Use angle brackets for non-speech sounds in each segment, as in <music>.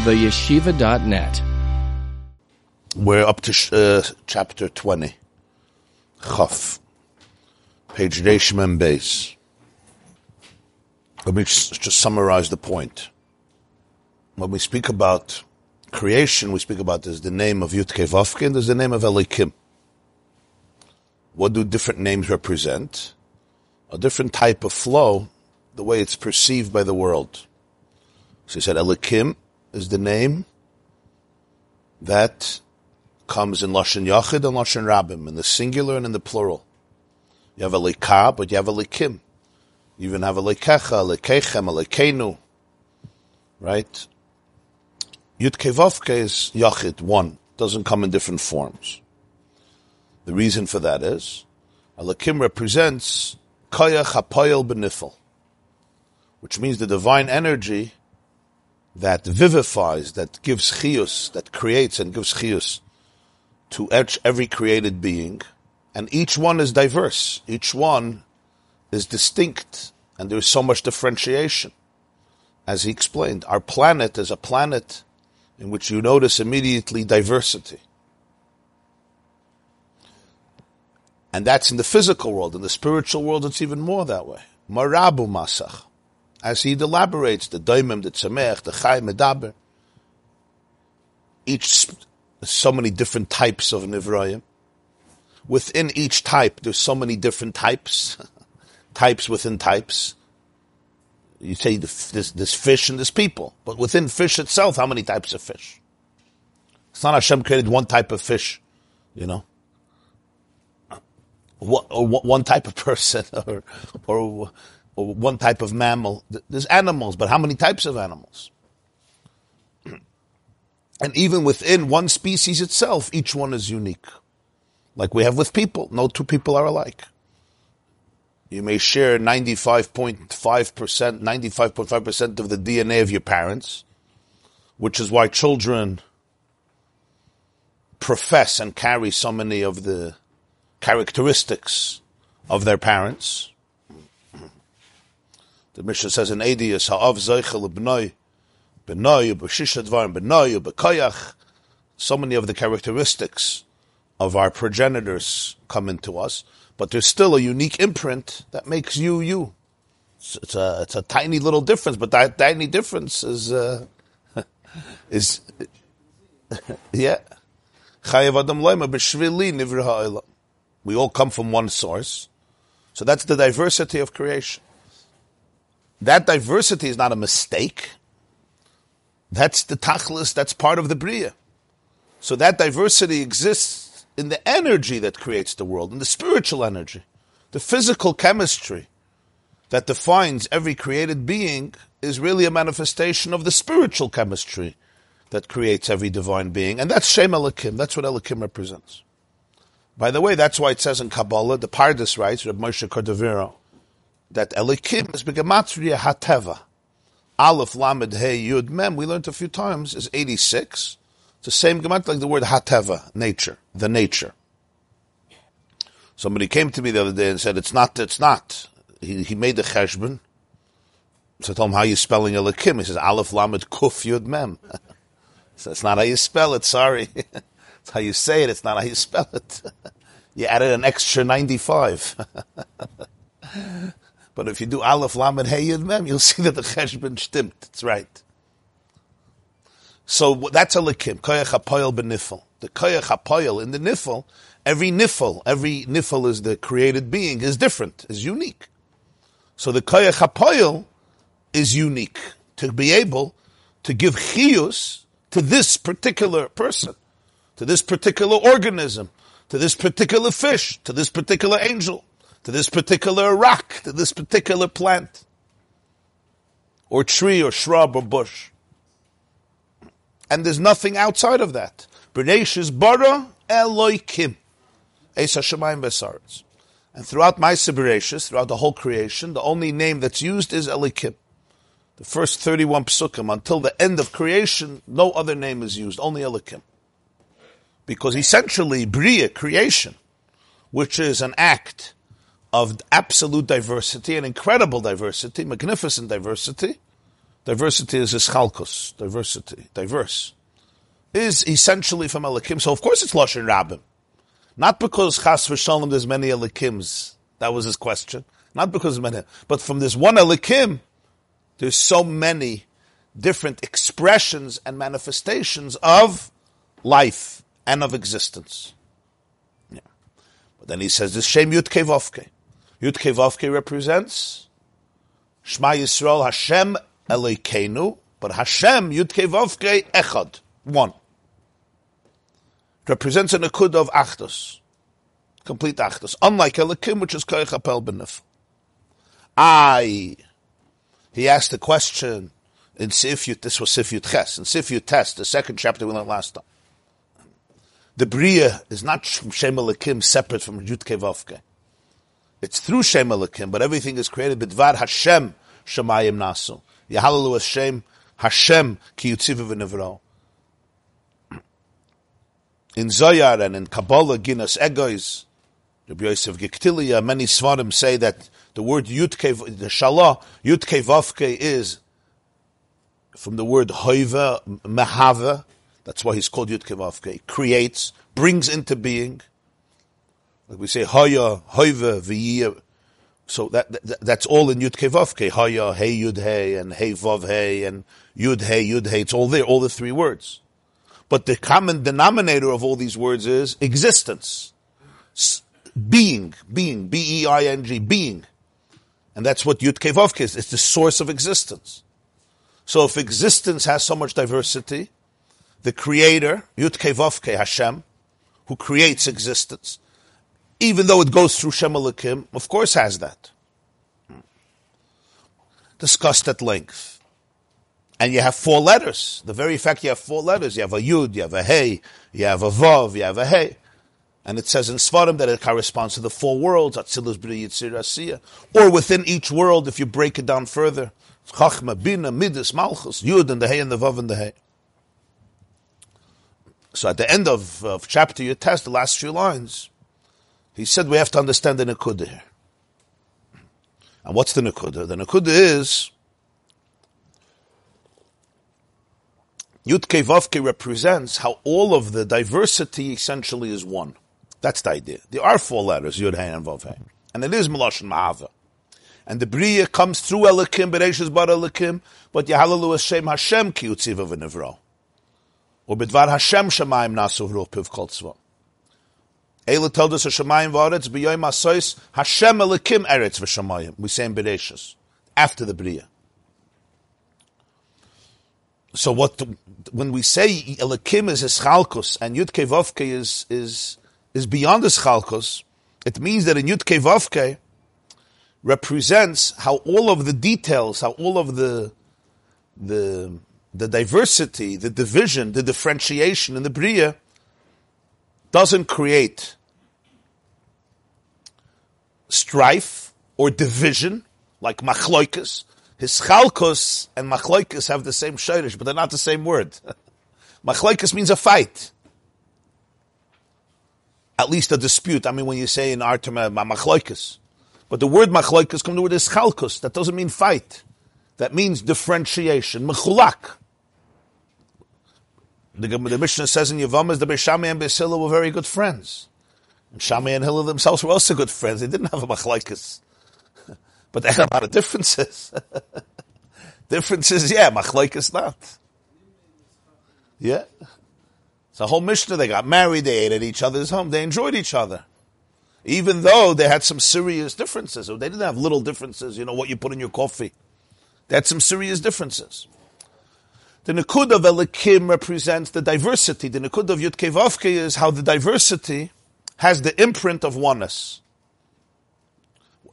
theyeshiva.net. We're up to uh, chapter 20. Chaf. Page. Let me just, just summarize the point. When we speak about creation, we speak about there's the name of Yudke Vavke and there's the name of Elikim. What do different names represent? A different type of flow, the way it's perceived by the world. So he said Elikim is the name that comes in Lashon Yachid and Lashon Rabim, in the singular and in the plural. You have a Lekah, but you have a Lekim. You even have a Lekecha, a Lekechem, a Lekenu. Right? Yud Kevavke is Yachid, one. Doesn't come in different forms. The reason for that is, a Lekim represents Koyach HaPoyel Benifel, which means the divine energy that vivifies, that gives chius, that creates and gives chius to each, every created being, and each one is diverse. Each one is distinct, and there is so much differentiation. As he explained, our planet is a planet in which you notice immediately diversity. And that's in the physical world. In the spiritual world, it's even more that way. Marabu masach as he elaborates, the daimim, the tzemech, the chai, medaber, each, so many different types of nivrayim. Within each type, there's so many different types, <laughs> types within types. You say this, this fish and this people, but within fish itself, how many types of fish? It's not Hashem created one type of fish, you know, or one type of <laughs> person, or, or or one type of mammal. There's animals, but how many types of animals? <clears throat> And even within one species itself, each one is unique. Like we have with people. No two people are alike. You may share 95.5%, 95.5% of the DNA of your parents, which is why children profess and carry so many of the characteristics of their parents. The Mishnah says in Adius, Ha'av Zeichel B'noi, B'noi, B'shisha Dvarim, B'noi, B'koyach. So many of the characteristics of our progenitors come into us, but there's still a unique imprint that makes you you. It's, it's a it's a tiny little difference, but that tiny difference is uh, <laughs> is <laughs> yeah. We all come from one source, so that's the diversity of creation. That diversity is not a mistake. That's the tachlis, that's part of the bria. So that diversity exists in the energy that creates the world, in the spiritual energy. The physical chemistry that defines every created being is really a manifestation of the spiritual chemistry that creates every divine being. And that's Shem Elikim. That's what Elikim represents. By the way, that's why it says in Kabbalah, the Pardes writes, Reb Moshe Cordovero, that Elikim is Begematria Hateva. Aleph Lamed Hey Yud Mem, we learned a few times, is 86. It's the same gemat like the word Hateva, nature, the nature. Somebody came to me the other day and said, it's not, it's not. He, he made the cheshbon. So I told him, how you spelling Elikim? He says, Aleph Lamed Kuf Yud Mem. <laughs> so it's not how you spell it, sorry. <laughs> it's how you say it, it's not how you spell it. <laughs> you added an extra 95. But if you do Aleph, Lamed, Hey, Yud, Mem, you'll <laughs> see that the Cheshbon stimmt. It's right. So that's a likim. Koyach HaPoyel. The Koyach HaPoyel in the nifel, every nifel, every nifel is the created being, is different, is unique. So the Koyach HaPoyel is unique to be able to give chiyus to this particular person, to this particular organism, to this particular fish, to this particular angel to this particular rock, to this particular plant, or tree, or shrub, or bush. And there's nothing outside of that. B'nei bara Eloikim. Eis HaShemayim. And throughout my Bereshis, throughout the whole creation, the only name that's used is Elikim. The first 31 psukim, until the end of creation, no other name is used, only Elikim. Because essentially, Bria, creation, which is an act of absolute diversity and incredible diversity, magnificent diversity, Diversity is ischalkus, diversity, diverse, is essentially from Elikim. So of course it's Lashon Rabbim. Not because Chas v'shalom there's many Elikims. That was his question. Not because many, but from this one Elikim, there's so many different expressions and manifestations of life and of existence. Yeah. But then he says this Shem Yud Kevovke. Yud Kevovke represents Shema Yisrael Hashem Elokeinu, but Hashem Yud Kevovke Echad, one. It represents an akud of Achdus, complete Achdus, unlike Elokim, which is Koyach Apel Benif. I, he asked the question, in Sifyut, this was Sifyut Ches, in Sifyut Test, the second chapter we learned last time. The Bria is not Shem Elikim separate from Yud Kevavke. It's through Shem Elikim, but everything is created Bidvar Hashem Shemayim Nasu. Yahalalu Hashem Hashem Ki Yutzivu V'Nivro. In Zoyar and in Kabbalah, Guinness Egois, Rabbi Yosef Gikatilla, many Svarim say that the word Yutke, the Shalah, Yutke Vavke is from the word hoiva, mehava, that's why he's called Yud Kevavke, creates, brings into being. Like we say, hoya, hoiva, v'yiyah. So that, that, that's all in Yud Kevavke, hoya, hey Yud Hey, and hey Vav Hey, and Yud Hey, Yud Hey, it's all there, all the three words. But the common denominator of all these words is existence. Being, being, B-E-I-N-G, being. And that's what Yud Kevavke is, it's the source of existence. So if existence has so much diversity, the creator, Yud Kevavke Hashem, who creates existence, even though it goes through Shem Elikim, of course has that. Discussed at length. And you have four letters. The very fact you have four letters, you have a Yud, you have a Hey, you have a Vav, you have a Hey. And it says in Svarim that it corresponds to the four worlds, Atzilus B'ri Yitzir Asiya. Or within each world, if you break it down further, Chachma, Bina, Midas, Malchus, Yud, and the Hey, and the Vav, and the Hey. So at the end of, of chapter you test the last few lines, he said we have to understand the Nakuda here. And what's the Nakuda? The Nakuda is Yud Vavke represents how all of the diversity essentially is one. That's the idea. There are four letters, Yud Hey and Vav. And it is Melashon Ma'ava. And the Bria comes through Elikim, Bereshis Bar Elikim, but Yahalalu Hashem Hashem ki Yutziva v'nivro. Or Bidvar Hashem Shemaim Nasu Piv Kol Tzva. Eila told us Hashemayim V'aretz B'yoyim Asois Hashem Elikim Eretz V'shemayim. We say in Bereshis, after the Bria. So what, when we say Elikim is Eschalkus and Yud Kevavke is, is, is beyond Eschalkus, it means that in Yud Kevavke, represents how all of the details, how all of the the the diversity, the division, the differentiation in the bria doesn't create strife or division like machloikas. Hischalkos and machloikas have the same shirish, but they're not the same word. <laughs> machloikas means a fight. At least a dispute. I mean, when you say in our term. But the word machlokes comes from the word ischalkus. That doesn't mean fight. That means differentiation. Mechulak. The, the Mishnah says in Yavamas, the Beis Shammai and Beis Hillel were very good friends. And Shammai and Hillel themselves were also good friends. They didn't have a machlokes. <laughs> but they had a lot of differences. <laughs> differences, yeah, machlokes not. Yeah. It's a whole Mishnah. They got married, they ate at each other's home, they enjoyed each other even though they had some serious differences. So they didn't have little differences, you know, what you put in your coffee. They had some serious differences. The Nakud of Elikim represents the diversity. The Nakud of Yud is how the diversity has the imprint of oneness.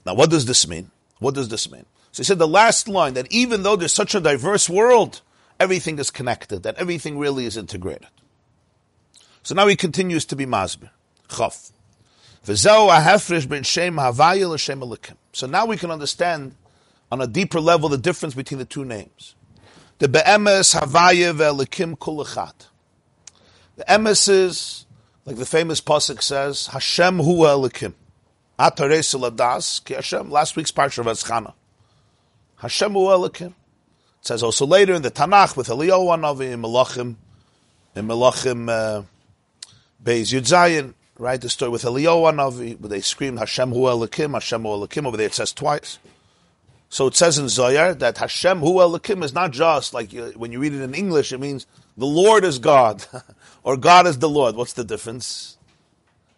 Now, what does this mean? What does this mean? So he said the last line that even though there's such a diverse world, everything is connected, that everything really is integrated. So now he continues to be Masbir. Chaf. So now we can understand on a deeper level the difference between the two names. The be'emes havaya ve'elikim kulachat. The emes is, like the famous pasuk says, Hashem hu elikim. Atares ladas ki Hashem. Last week's parsha of Eschana. Hashem hu elikim. says also later in the Tanakh with Eliyahu Navi in Melachim, in Melachim uh, Beis Yud Zayin, right? The story with Eliyahu Navi, where they screamed Hashem Hu Elikim, Hashem Hu Elikim. Over there it says twice. So it says in Zohar that Hashem Hu Elikim is not just like you, when you read it in English, it means the Lord is God, <laughs> or God is the Lord. What's the difference?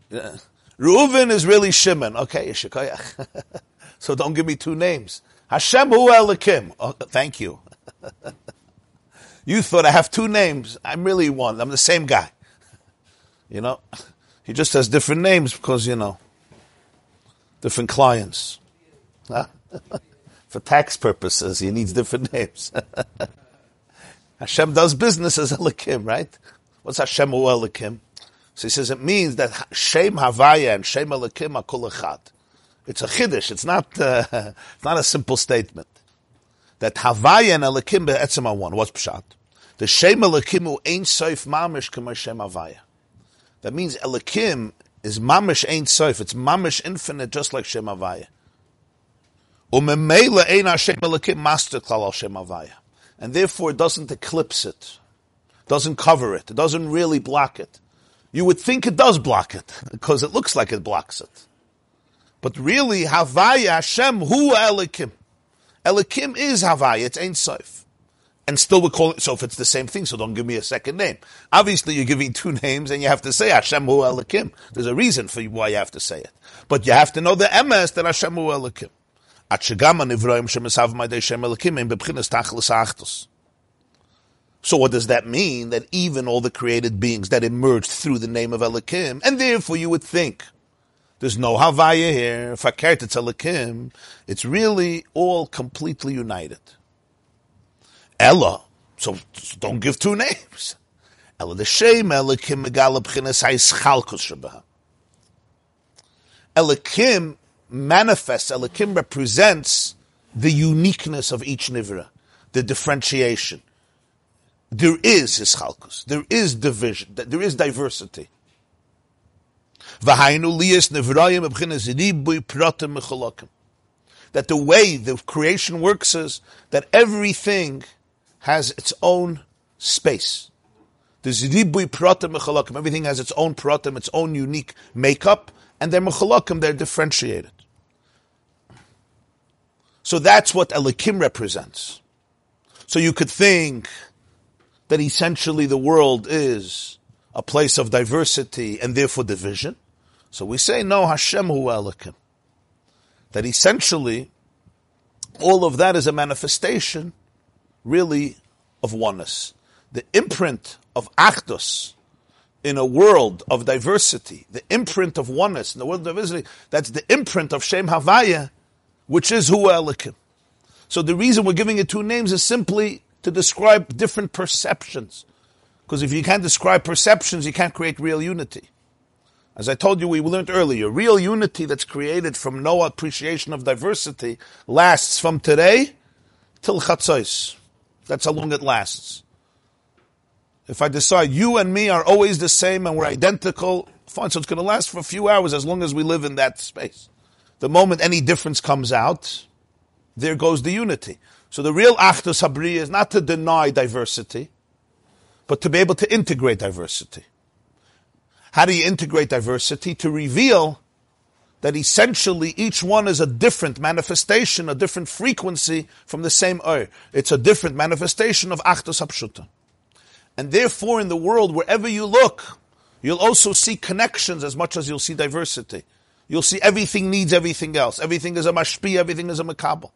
Yeah. Reuven is really Shimon. Okay, <laughs> so don't give me two names. Hashem Hu Elikim. Oh, thank you. <laughs> you thought I have two names. I'm really one. I'm the same guy. You know, he just has different names because, you know, different clients. Huh? For tax purposes, he needs different <laughs> names. Hashem does business as Elikim, right? What's Hashem Hu Elikim? So he says it means that Shem Havaya and Shem Elikim are kol It's a chiddush. It's not. Uh, <laughs> it's not a simple statement that Havaya and Elikim be'etzem are one. What's pshat? The Shem Elikim ain't soif mamish k'ma Shem Havaya. That means Elikim is mamish ain't soif. It's mamish infinite, just like Shem Havaya. And therefore it doesn't eclipse it, doesn't cover it, it doesn't really block it. You would think it does block it <laughs> because it looks like it blocks it, but really Havaya Hashem Hu Elikim. Elikim is Havaya, it's Ein Sof. And still we call it, so if it's the same thing, so don't give me a second name. Obviously you're giving two names and you have to say Hashem Hu Elikim. There's a reason for why you have to say it. But you have to know the MS that Hashem Hu Elikim. So what does that mean? That even all the created beings that emerged through the name of Elikim, and therefore you would think there's no Havaya here. Fakert it's Elikim. It's really all completely united. Ella. So, don't give two names. Ella the Shem Elikim Megala B'chinas HaYischalkus. Elikim manifests, Elikim represents the uniqueness of each Nivra, the differentiation. There is Ischalkus. There is division. There is diversity. That the way the creation works is that everything has its own space. Everything has its own pratim, its own unique makeup, and they're mechalakim, they're differentiated. So that's what Elikim represents. So you could think that essentially the world is a place of diversity and therefore division. So we say, no, Hashem hu Elikim. That essentially, all of that is a manifestation, really, of oneness. The imprint of Achdus in a world of diversity, the imprint of oneness in the world of diversity, that's the imprint of Shem Havaya, which is Hu Elikim. So the reason we're giving it two names is simply to describe different perceptions. Because if you can't describe perceptions, you can't create real unity. As I told you, we learned earlier, real unity that's created from no appreciation of diversity lasts from today till Chatzos. That's how long it lasts. If I decide you and me are always the same and we're identical, fine, so it's going to last for a few hours as long as we live in that space. The moment any difference comes out, there goes the unity. So the real Achdus Habriya is not to deny diversity, but to be able to integrate diversity. How do you integrate diversity? To reveal that essentially each one is a different manifestation, a different frequency from the same Ur. It's a different manifestation of Achdus Hapshuta. And therefore in the world, wherever you look, you'll also see connections as much as you'll see diversity. You'll see everything needs everything else. Everything is a mashpi, everything is a makabel.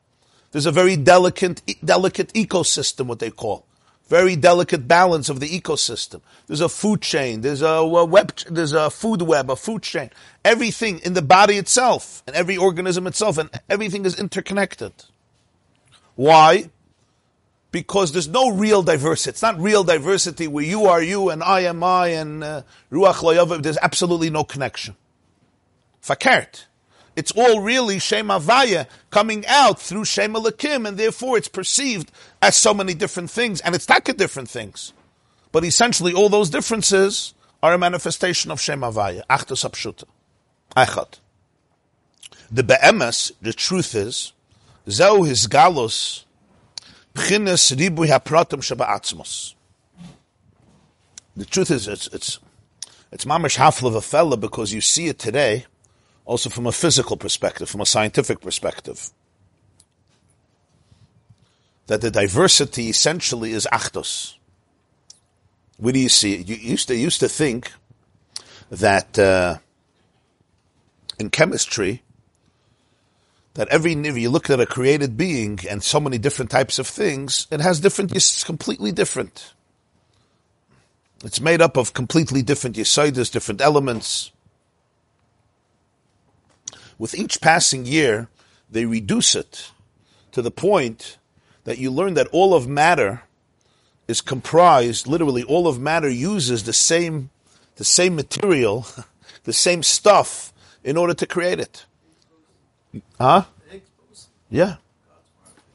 There's a very delicate, delicate ecosystem, what they call very delicate balance of the ecosystem. There's a food chain, there's a web, there's a food web, a food chain. Everything in the body itself and every organism itself and everything is interconnected. Why? Because there's no real diversity. It's not real diversity where you are you and I am I and uh, Ruach Loyav. There's absolutely no connection. Fakert. It's all really Shem Avaya coming out through Shem Alakim, and therefore it's perceived as so many different things, and it's taka different things. But essentially, all those differences are a manifestation of Shem Avaya, Achtus Apshuta. Echad. The Be'emes, the truth is, Zeu his galus, Pchines ribui hapratim shaba'atzmos. The truth is, it's, it's, it's mamash hafla of a fella because you see it today, also from a physical perspective, from a scientific perspective. That the diversity essentially is achtos. Where do you see it? You used to, used to think that uh, in chemistry, that every if you look at a created being and so many different types of things, it has different. It's completely different. It's made up of completely different yesaidas, different elements. With each passing year, they reduce it to the point that you learn that all of matter is comprised, literally all of matter uses the same, the same material, <laughs> the same stuff in order to create it. Huh? Yeah.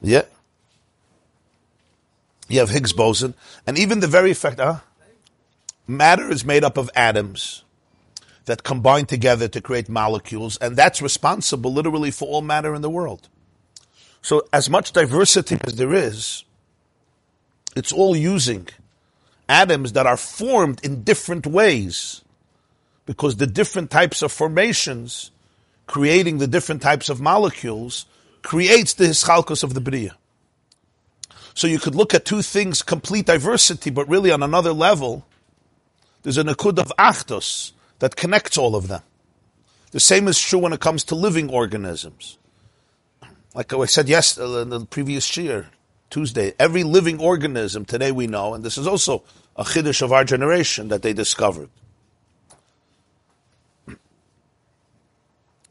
Yeah. You have Higgs boson, and even the very fact, huh? Matter is made up of atoms that combine together to create molecules, and that's responsible literally for all matter in the world. So, as much diversity as there is, it's all using atoms that are formed in different ways because the different types of formations creating the different types of molecules creates the hischalkos of the bria. So you could look at two things, complete diversity, but really on another level, there's a nakud of achtos that connects all of them. The same is true when it comes to living organisms. Like I said yes uh, in the previous year, Tuesday, every living organism today we know, and this is also a chiddush of our generation that they discovered.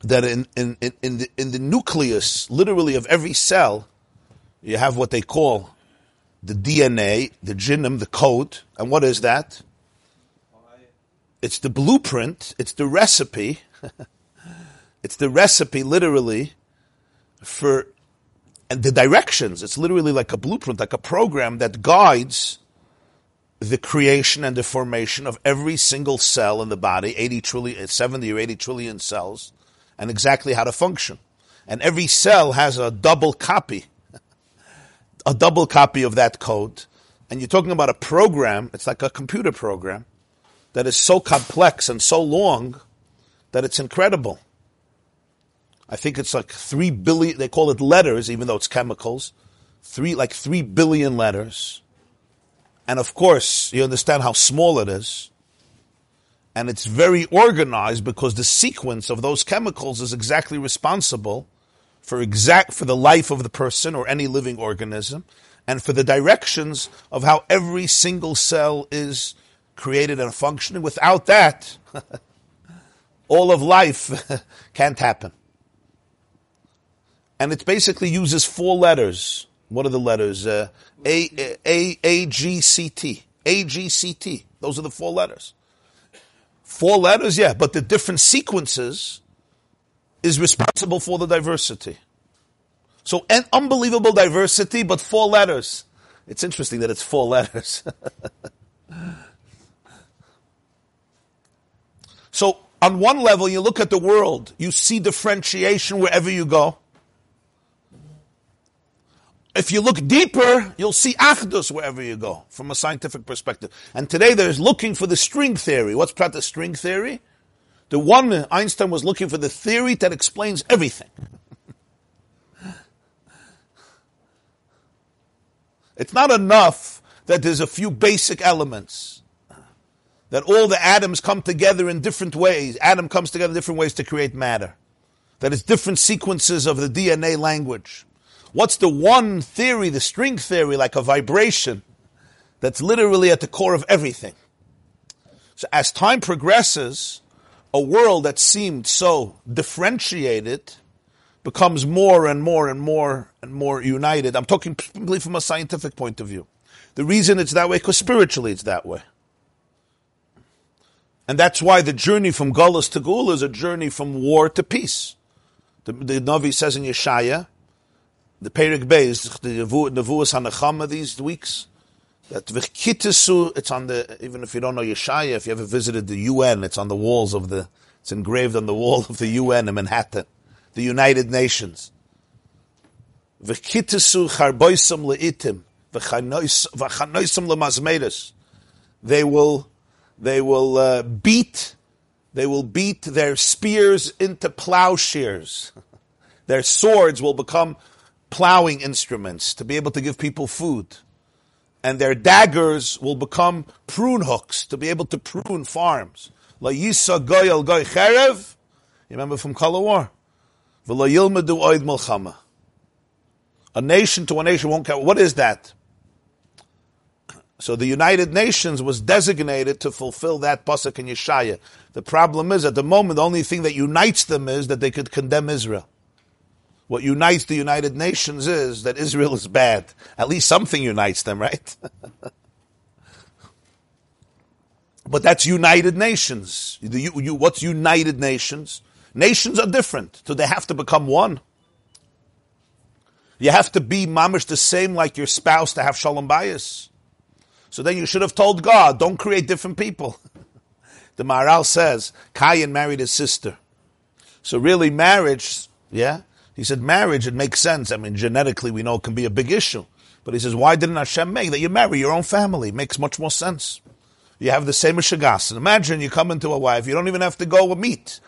That in, in, in, the, in the nucleus, literally of every cell, you have what they call the DNA, the genome, the code. And what is that? It's the blueprint, it's the recipe, <laughs> it's the recipe literally for and the directions. It's literally like a blueprint, like a program that guides the creation and the formation of every single cell in the body, 80 trillion, 70 or 80 trillion cells, and exactly how to function. And every cell has a double copy, <laughs> a double copy of that code. And you're talking about a program, it's like a computer program, that is so complex and so long that it's incredible. I think it's like three billion, they call it letters, even though it's chemicals. Three, like three billion letters. And of course, you understand how small it is. And it's very organized because the sequence of those chemicals is exactly responsible for exact, for the life of the person or any living organism and for the directions of how every single cell is created and functioning. Without that, <laughs> all of life <laughs> can't happen and it basically uses four letters. What are the letters? Uh, a, A, A, G, C, T. A, G, C, T. Those are the four letters. Four letters, yeah, but the different sequences is responsible for the diversity. So, an unbelievable diversity, but four letters. It's interesting that it's four letters. <laughs> so, on one level, you look at the world, you see differentiation wherever you go. If you look deeper, you'll see achdus wherever you go, from a scientific perspective. And today there's looking for the string theory. What's part the string theory? The one Einstein was looking for the theory that explains everything. <laughs> it's not enough that there's a few basic elements. That all the atoms come together in different ways. Atom comes together in different ways to create matter. That it's different sequences of the DNA language. What's the one theory, the string theory, like a vibration, that's literally at the core of everything? So as time progresses, a world that seemed so differentiated becomes more and more and more and more united. I'm talking simply from a scientific point of view. The reason it's that way, because spiritually it's that way. And that's why the journey from Gullus to Gula is a journey from war to peace. The, the Navi says in Yeshaya, the Perik Beis, the Nevuas Hanachama these weeks, that V'chitisu, it's on the, even if you don't know Yeshaya, if you ever visited the UN, it's on the walls of the, it's engraved on the wall of the UN in Manhattan, the United Nations. V'kitisu charboisam le'itim, v'chanoisam lemazmedes. They will, they will uh, beat, they will beat their spears into plowshares. <laughs> their swords will become plowing instruments to be able to give people food. And their daggers will become prune hooks to be able to prune farms. La yisa goy al goy cherev. You remember from Kol War? V'lo yilmedu oid. A nation to a nation won't count. What is that? So the United Nations was designated to fulfill that pasuk in Yeshaya. The problem is, at the moment, the only thing that unites them is that they could condemn Israel. What unites the United Nations is that Israel is bad. At least something unites them, right? <laughs> but that's United Nations. You, you, what's United Nations? Nations are different, so they have to become one. You have to be mamish the same like your spouse to have shalom bias. So then you should have told God, don't create different people. <laughs> the Maharal says, Cain married his sister. So really marriage, yeah, he said, marriage, it makes sense. I mean, genetically, we know it can be a big issue. But he says, why didn't Hashem make that you marry your own family? It makes much more sense. You have the same Mishagas. Imagine you come into a wife, you don't even have to go with meat.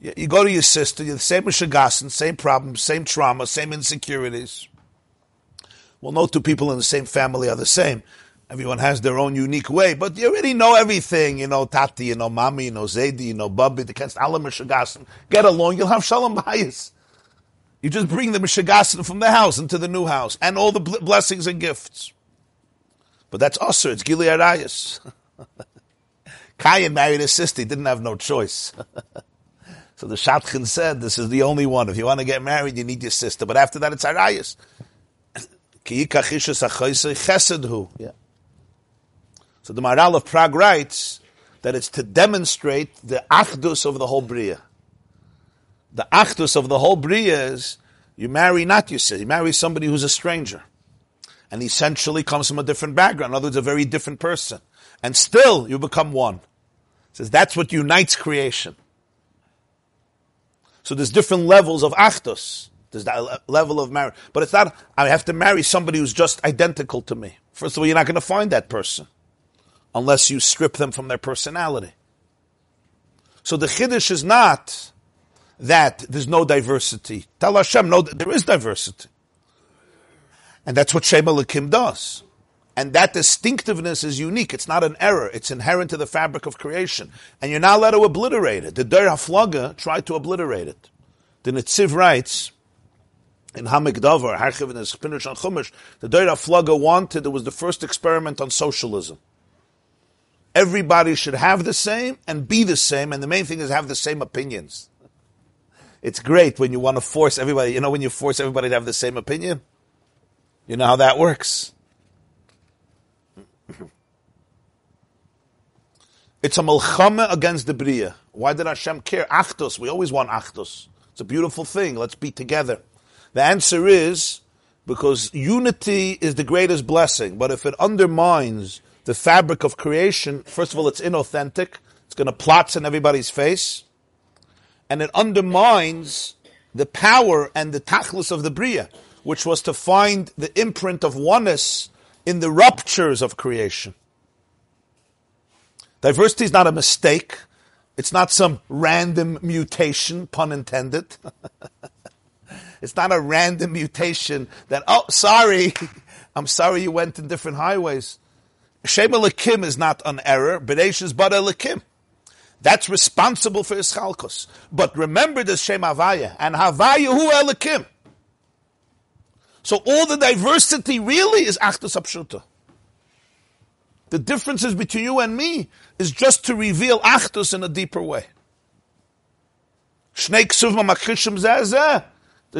You, go to your sister, you're the same Mishagas, same problems, same trauma, same insecurities. Well, no two people in the same family are the same. Everyone has their own unique way, but you already know everything. You know Tati, you know Mami, you know Zaidi, you know Bubby, the Kenst Allah Get along, you'll have Shalom Bayis. You just bring the Mishigasin from the house into the new house and all the blessings and gifts. But that's also it's Gili Arayas. <laughs> Cain married his sister, he didn't have no choice. <laughs> so the Shatkin said, this is the only one. If you want to get married, you need your sister. But after that, it's Arayas. <coughs> Yeah. So the Maharal of Prague writes that it's to demonstrate the achdus of the whole Bria the achdus of the whole bria is you marry not you say you marry somebody who's a stranger, and essentially comes from a different background. In other words, a very different person, and still you become one. It says that's what unites creation. So there's different levels of achdus. There's that level of marriage, but it's not. I have to marry somebody who's just identical to me. First of all, you're not going to find that person unless you strip them from their personality. So the chiddush is not that there's no diversity. Tell Hashem, no, there is diversity. And that's what Shem Elohim does. And that distinctiveness is unique. It's not an error. It's inherent to the fabric of creation. And you're not allowed to obliterate it. The Der Haflaga tried to obliterate it. The Netziv writes, in Hamik Harchiv on Chumash, the Der Haflaga wanted, it was the first experiment on socialism. Everybody should have the same and be the same, and the main thing is have the same opinions. It's great when you want to force everybody, you know, when you force everybody to have the same opinion. You know how that works. <clears throat> It's a malchama against the bria. Why did Hashem care? Achtos. We always want achtos. It's a beautiful thing. Let's be together. The answer is because unity is the greatest blessing. But if it undermines the fabric of creation, first of all, it's inauthentic. It's going to plots in everybody's face and it undermines the power and the tachlis of the Bria, which was to find the imprint of oneness in the ruptures of creation. Diversity is not a mistake. It's not some random mutation, pun intended. <laughs> it's not a random mutation that, oh, sorry, <laughs> I'm sorry you went in different highways. Shema Lakim is not an error, Beresh is but a Lakim. That's responsible for Ischalkos. But remember the Shem Havaya, and Havaya hu Elikim. So all the diversity really is Achdus Apshuta. The differences between you and me is just to reveal Achdus in a deeper way. There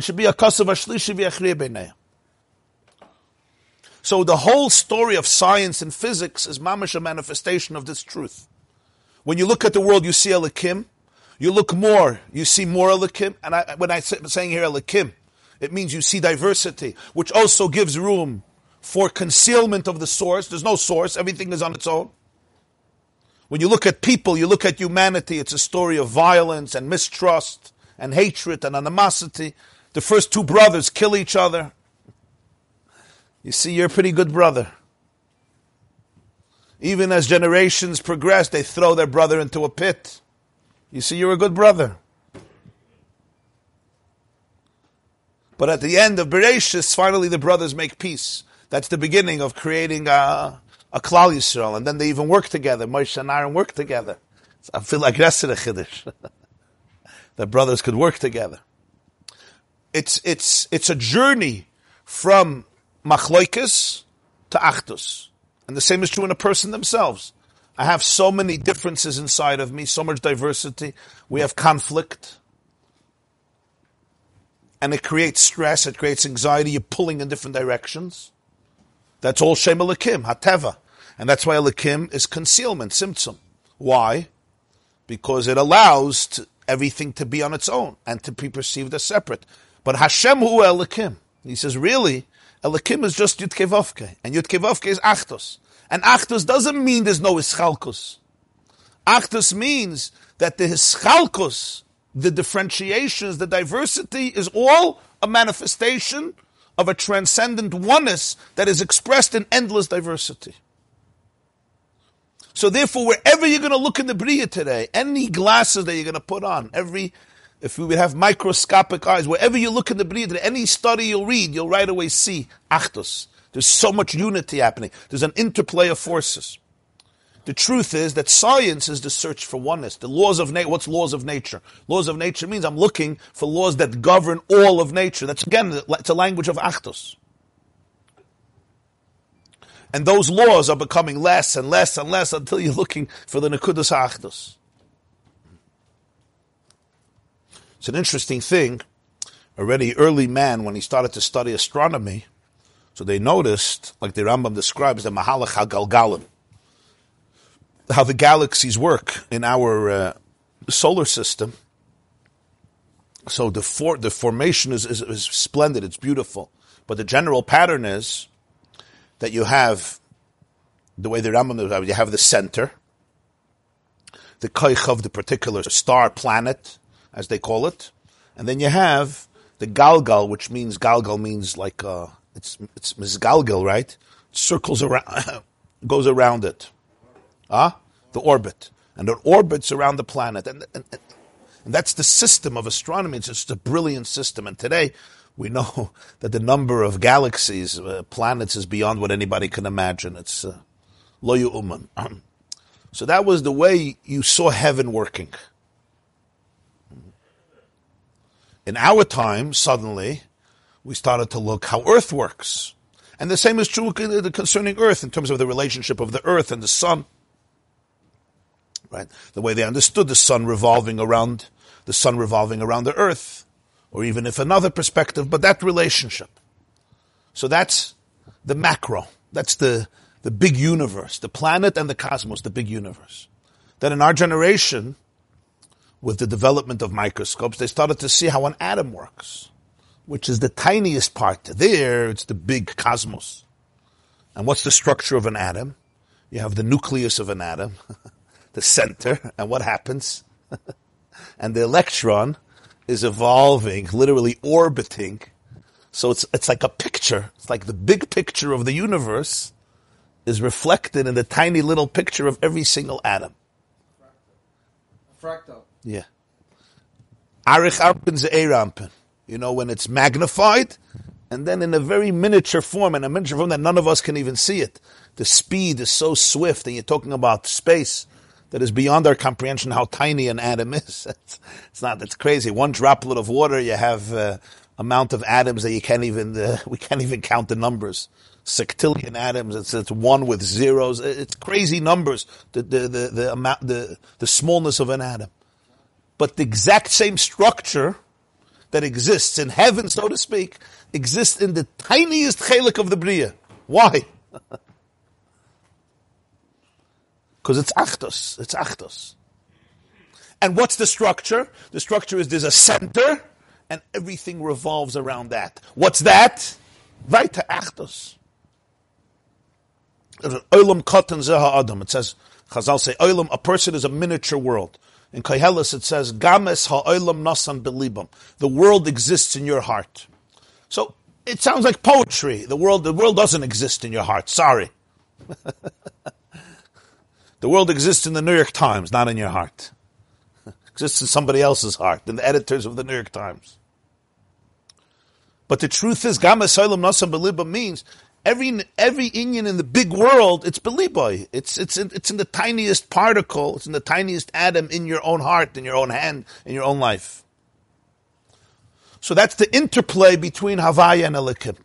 should be a Kasav Ashlishi V'Yachriya So the whole story of science and physics is mamash a manifestation of this truth. When you look at the world, you see Elikim. You look more, you see more Elikim. And I, when I'm saying here Elikim, it means you see diversity, which also gives room for concealment of the source. There's no source, everything is on its own. When you look at people, you look at humanity, it's a story of violence and mistrust and hatred and animosity. The first two brothers kill each other. You see, you're a pretty good brother. Even as generations progress, they throw their brother into a pit. You see, you're a good brother. But at the end of Bereshis, finally the brothers make peace. That's the beginning of creating a, a Klal Yisrael. And then they even work together. Moshe and Aaron work together. I feel like that's chiddush. <laughs> that brothers could work together. It's, it's, it's a journey from machloikas to achdus. And the same is true in a person themselves. I have so many differences inside of me, so much diversity. We have conflict. And it creates stress, it creates anxiety, you're pulling in different directions. That's all Shem Elikim, Hateva. And that's why Elikim is concealment, Tzimtzum. Why? Because it allows to, everything to be on its own and to be perceived as separate. But Hashem hu Elikim. He says, really, Elikim is just Yud and Yud is Achtos. And Achtos doesn't mean there's no Ischalkus. Achtos means that the Ischalkus, the differentiations, the diversity is all a manifestation of a transcendent oneness that is expressed in endless diversity. So therefore, wherever you're going to look in the Bria today, any glasses that you're going to put on, every if we would have microscopic eyes, wherever you look in the Bria, any study you'll read, you'll right away see Achdus. There's so much unity happening. There's an interplay of forces. The truth is that science is the search for oneness. The laws of nature, what's laws of nature? Laws of nature means I'm looking for laws that govern all of nature. That's again, it's a language of Achdus. And those laws are becoming less and less and less until you're looking for the Nekudas Achdus. It's an interesting thing. Already early man, when he started to study astronomy, so they noticed, like the Rambam describes, the Mahalach HaGalgalim, how the galaxies work in our uh, solar system. So the for, the formation is, is, is splendid, it's beautiful. But the general pattern is that you have the way the Rambam you have the center, the koich of the particular star planet, as they call it, and then you have the galgal, which means galgal means like uh, it's it's misgalgal, right? It circles around, <coughs> goes around it, ah, huh? the orbit, and it orbits around the planet, and, and, and that's the system of astronomy. It's just a brilliant system, and today we know <laughs> that the number of galaxies, uh, planets, is beyond what anybody can imagine. It's uh, lo uh, <clears throat> So that was the way you saw heaven working. In our time, suddenly, we started to look how Earth works. And the same is true uh, concerning Earth in terms of the relationship of the Earth and the Sun. Right? The way they understood the Sun revolving around, the Sun revolving around the Earth. Or even if another perspective, but that relationship. So that's the macro. That's the, the big universe, the planet and the cosmos, the big universe. That in our generation, with the development of microscopes, they started to see how an atom works, which is the tiniest part. There, it's the big cosmos. And what's the structure of an atom? You have the nucleus of an atom, <laughs> the center, and what happens? <laughs> and the electron is evolving, literally orbiting. So it's, it's like a picture. It's like the big picture of the universe is reflected in the tiny little picture of every single atom. Fractal. Yeah. Arich Anpin Ze'erampen. You know, when it's magnified, and then in a very miniature form, in a miniature form that none of us can even see it. The speed is so swift, and you're talking about space that is beyond our comprehension how tiny an atom <laughs> is. It's, it's not, it's crazy. One droplet of water, you have uh, amount of atoms that you can't even, uh, <laughs> we can't even count the numbers. Sextillion atoms, it's, it's one with zeros. It's crazy numbers, the, the, the, the amount, the, the smallness of an atom but the exact same structure that exists in heaven, so to speak, exists in the tiniest chelik of the Bria. Why? <laughs> Because it's achtos. It's achtos. And what's the structure? The structure is there's a center, and everything revolves around that. What's that? Vaita achtos. Olam katan zeha adam. It says, Chazal say, Olam, a person is a miniature world. In Koheles it says, Games ha'olam nasan belibam. The world exists in your heart. So it sounds like poetry. The world, the world doesn't exist in your heart. Sorry. <laughs> the world exists in the New York Times, not in your heart. It <laughs> exists in somebody else's heart, in the editors of the New York Times. But the truth is, Gama Soilam Nasam Beliba means every every Indian in the big world, it's Beliboy. It's it's in, it's in the tiniest particle, it's in the tiniest atom in your own heart, in your own hand, in your own life. So that's the interplay between Havaya and Elikim.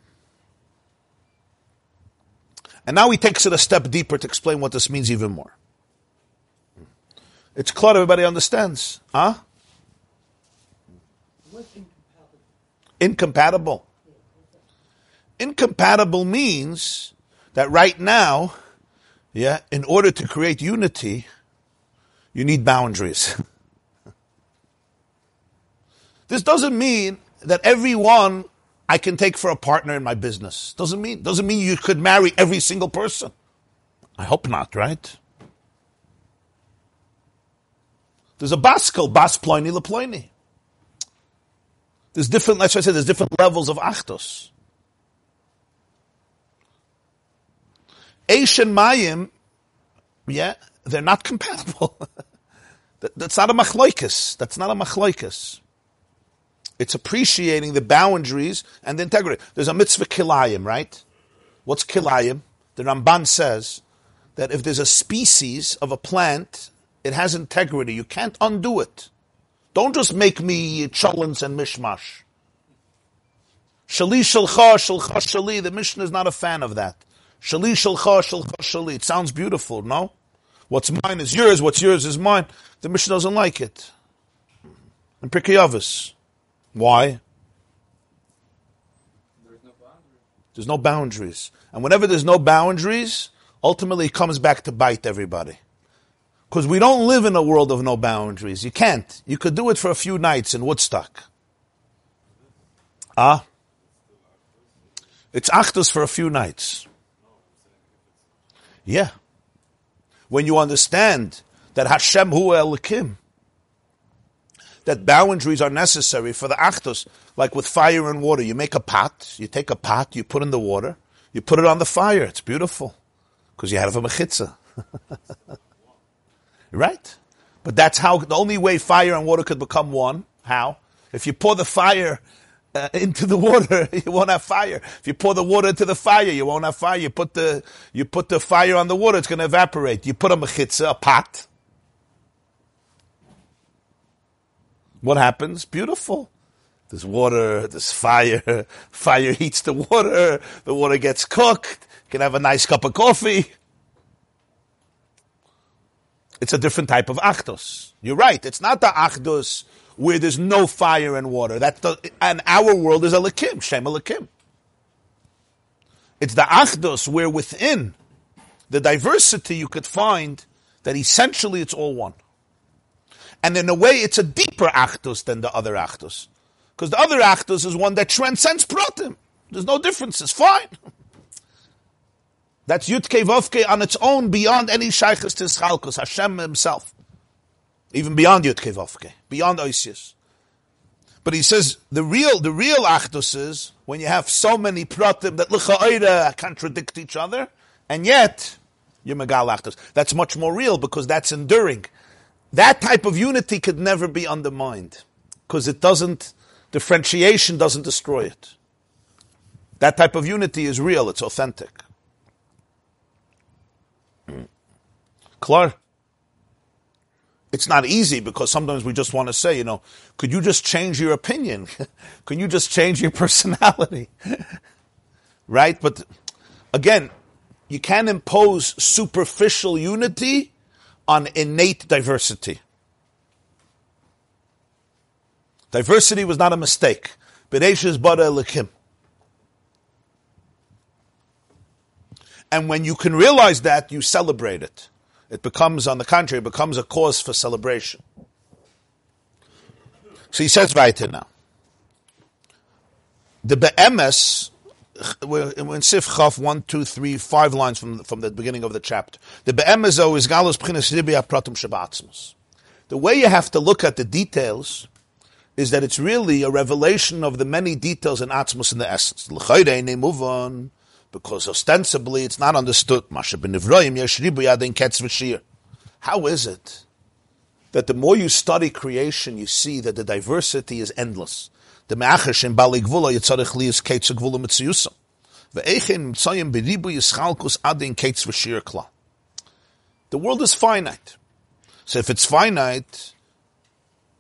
And now he takes it a step deeper to explain what this means even more. It's clear everybody understands. Huh? Incompatible. Incompatible means that right now, yeah, in order to create unity, you need boundaries. <laughs> this doesn't mean that everyone I can take for a partner in my business. Doesn't mean doesn't mean you could marry every single person. I hope not, right? There's a baskel, bas ploini leploini. There's different, let's say, there's different levels of achtos. Eish and Mayim, yeah, they're not compatible. <laughs> that, that's not a machloikus. That's not a machloikus. It's appreciating the boundaries and the integrity. There's a mitzvah kilayim, right? What's kilayim? The Ramban says that if there's a species of a plant, it has integrity. You can't undo it. Don't just make me cholins and mishmash. Shali shalcha, shalcha shali. The Mishnah is not a fan of that. Shali shalcha, shalcha shali. It sounds beautiful, no? What's mine is yours, what's yours is mine. The Mishnah doesn't like it. And Pirkei Why? There's no, there's no boundaries. And whenever there's no boundaries, ultimately it comes back to bite everybody. Because we don't live in a world of no boundaries. You can't. You could do it for a few nights in Woodstock. Ah? It's achdus for a few nights. Yeah. When you understand that Hashem Hu Elikim, that boundaries are necessary for the achdus, like with fire and water. You make a pot, you take a pot, you put in the water, you put it on the fire. It's beautiful. Because you have a mechitza. <laughs> Right? But that's how the only way fire and water could become one. How? If you pour the fire uh, <laughs> into the water, <laughs> you won't have fire. If you pour the water into the fire, you won't have fire. You put the you put the fire on the water, it's going to evaporate. You put a mechitza, a pot. What happens? Beautiful. There's water, there's fire. <laughs> Fire heats the water. The water gets cooked. You can have a nice cup of coffee. It's a different type of achdus. You're right. It's not the achdus where there's no fire and water. That's the, and our world is a lakim, shem lakim. It's the achdus where within the diversity you could find that essentially it's all one. And in a way, it's a deeper achdus than the other achdus. Because the other achdus is one that transcends pratim. There's no differences. Fine. That's Yutke Vovke on its own beyond any Shaykhs to Schalkus, Hashem himself. Even beyond Yutke Vovke, beyond Oisius. But he says the real, the real Achdus is when you have so many pratim that l'cha'ira contradict each other, and yet you're Megal Achdus. That's much more real because that's enduring. That type of unity could never be undermined because it doesn't, differentiation doesn't destroy it. That type of unity is real, it's authentic. Klar. It's not easy because sometimes we just want to say, you know, could you just change your opinion? <laughs> could you just change your <laughs> personality? <laughs> right? But again, you can't impose superficial unity on innate diversity. Diversity was not a mistake. Bereishis bara elikim. And when you can realize that, you celebrate it. It becomes, on the contrary, it becomes a cause for celebration. So he says weiter now. The be'emes, we're in Sif Chaf, one, two, three, five lines from, from the beginning of the chapter. The be'emes, is galus p'chinas ribia pratum shabatzmus. The way you have to look at the details is that it's really a revelation of the many details in Atzmus in the essence. L'chayre move on, because ostensibly it's not understood. How is it that the more you study creation, you see that the diversity is endless? The shem bali gvula liyis ketz gvula. Ve'echen mitzayim yischalkus adin ketz v'shir kla. The world is finite. So if it's finite,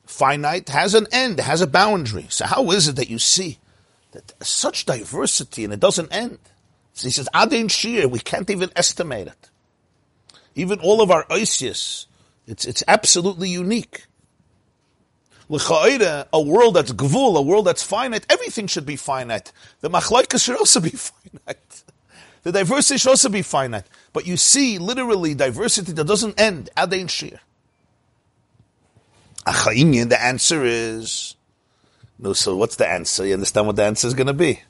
finite has an end, has a boundary. So how is it that you see that such diversity and it doesn't end? So he says, Adin Shir, we can't even estimate it. Even all of our Isis, it's, it's absolutely unique. L'cha'ira, a world that's gvul, a world that's finite, everything should be finite. The machlaikas should also be <laughs> finite. The diversity should also be finite. But you see, literally, diversity that doesn't end. Adin Shir. Achayinyan, the answer is no. So what's the answer? You understand what the answer is going to be?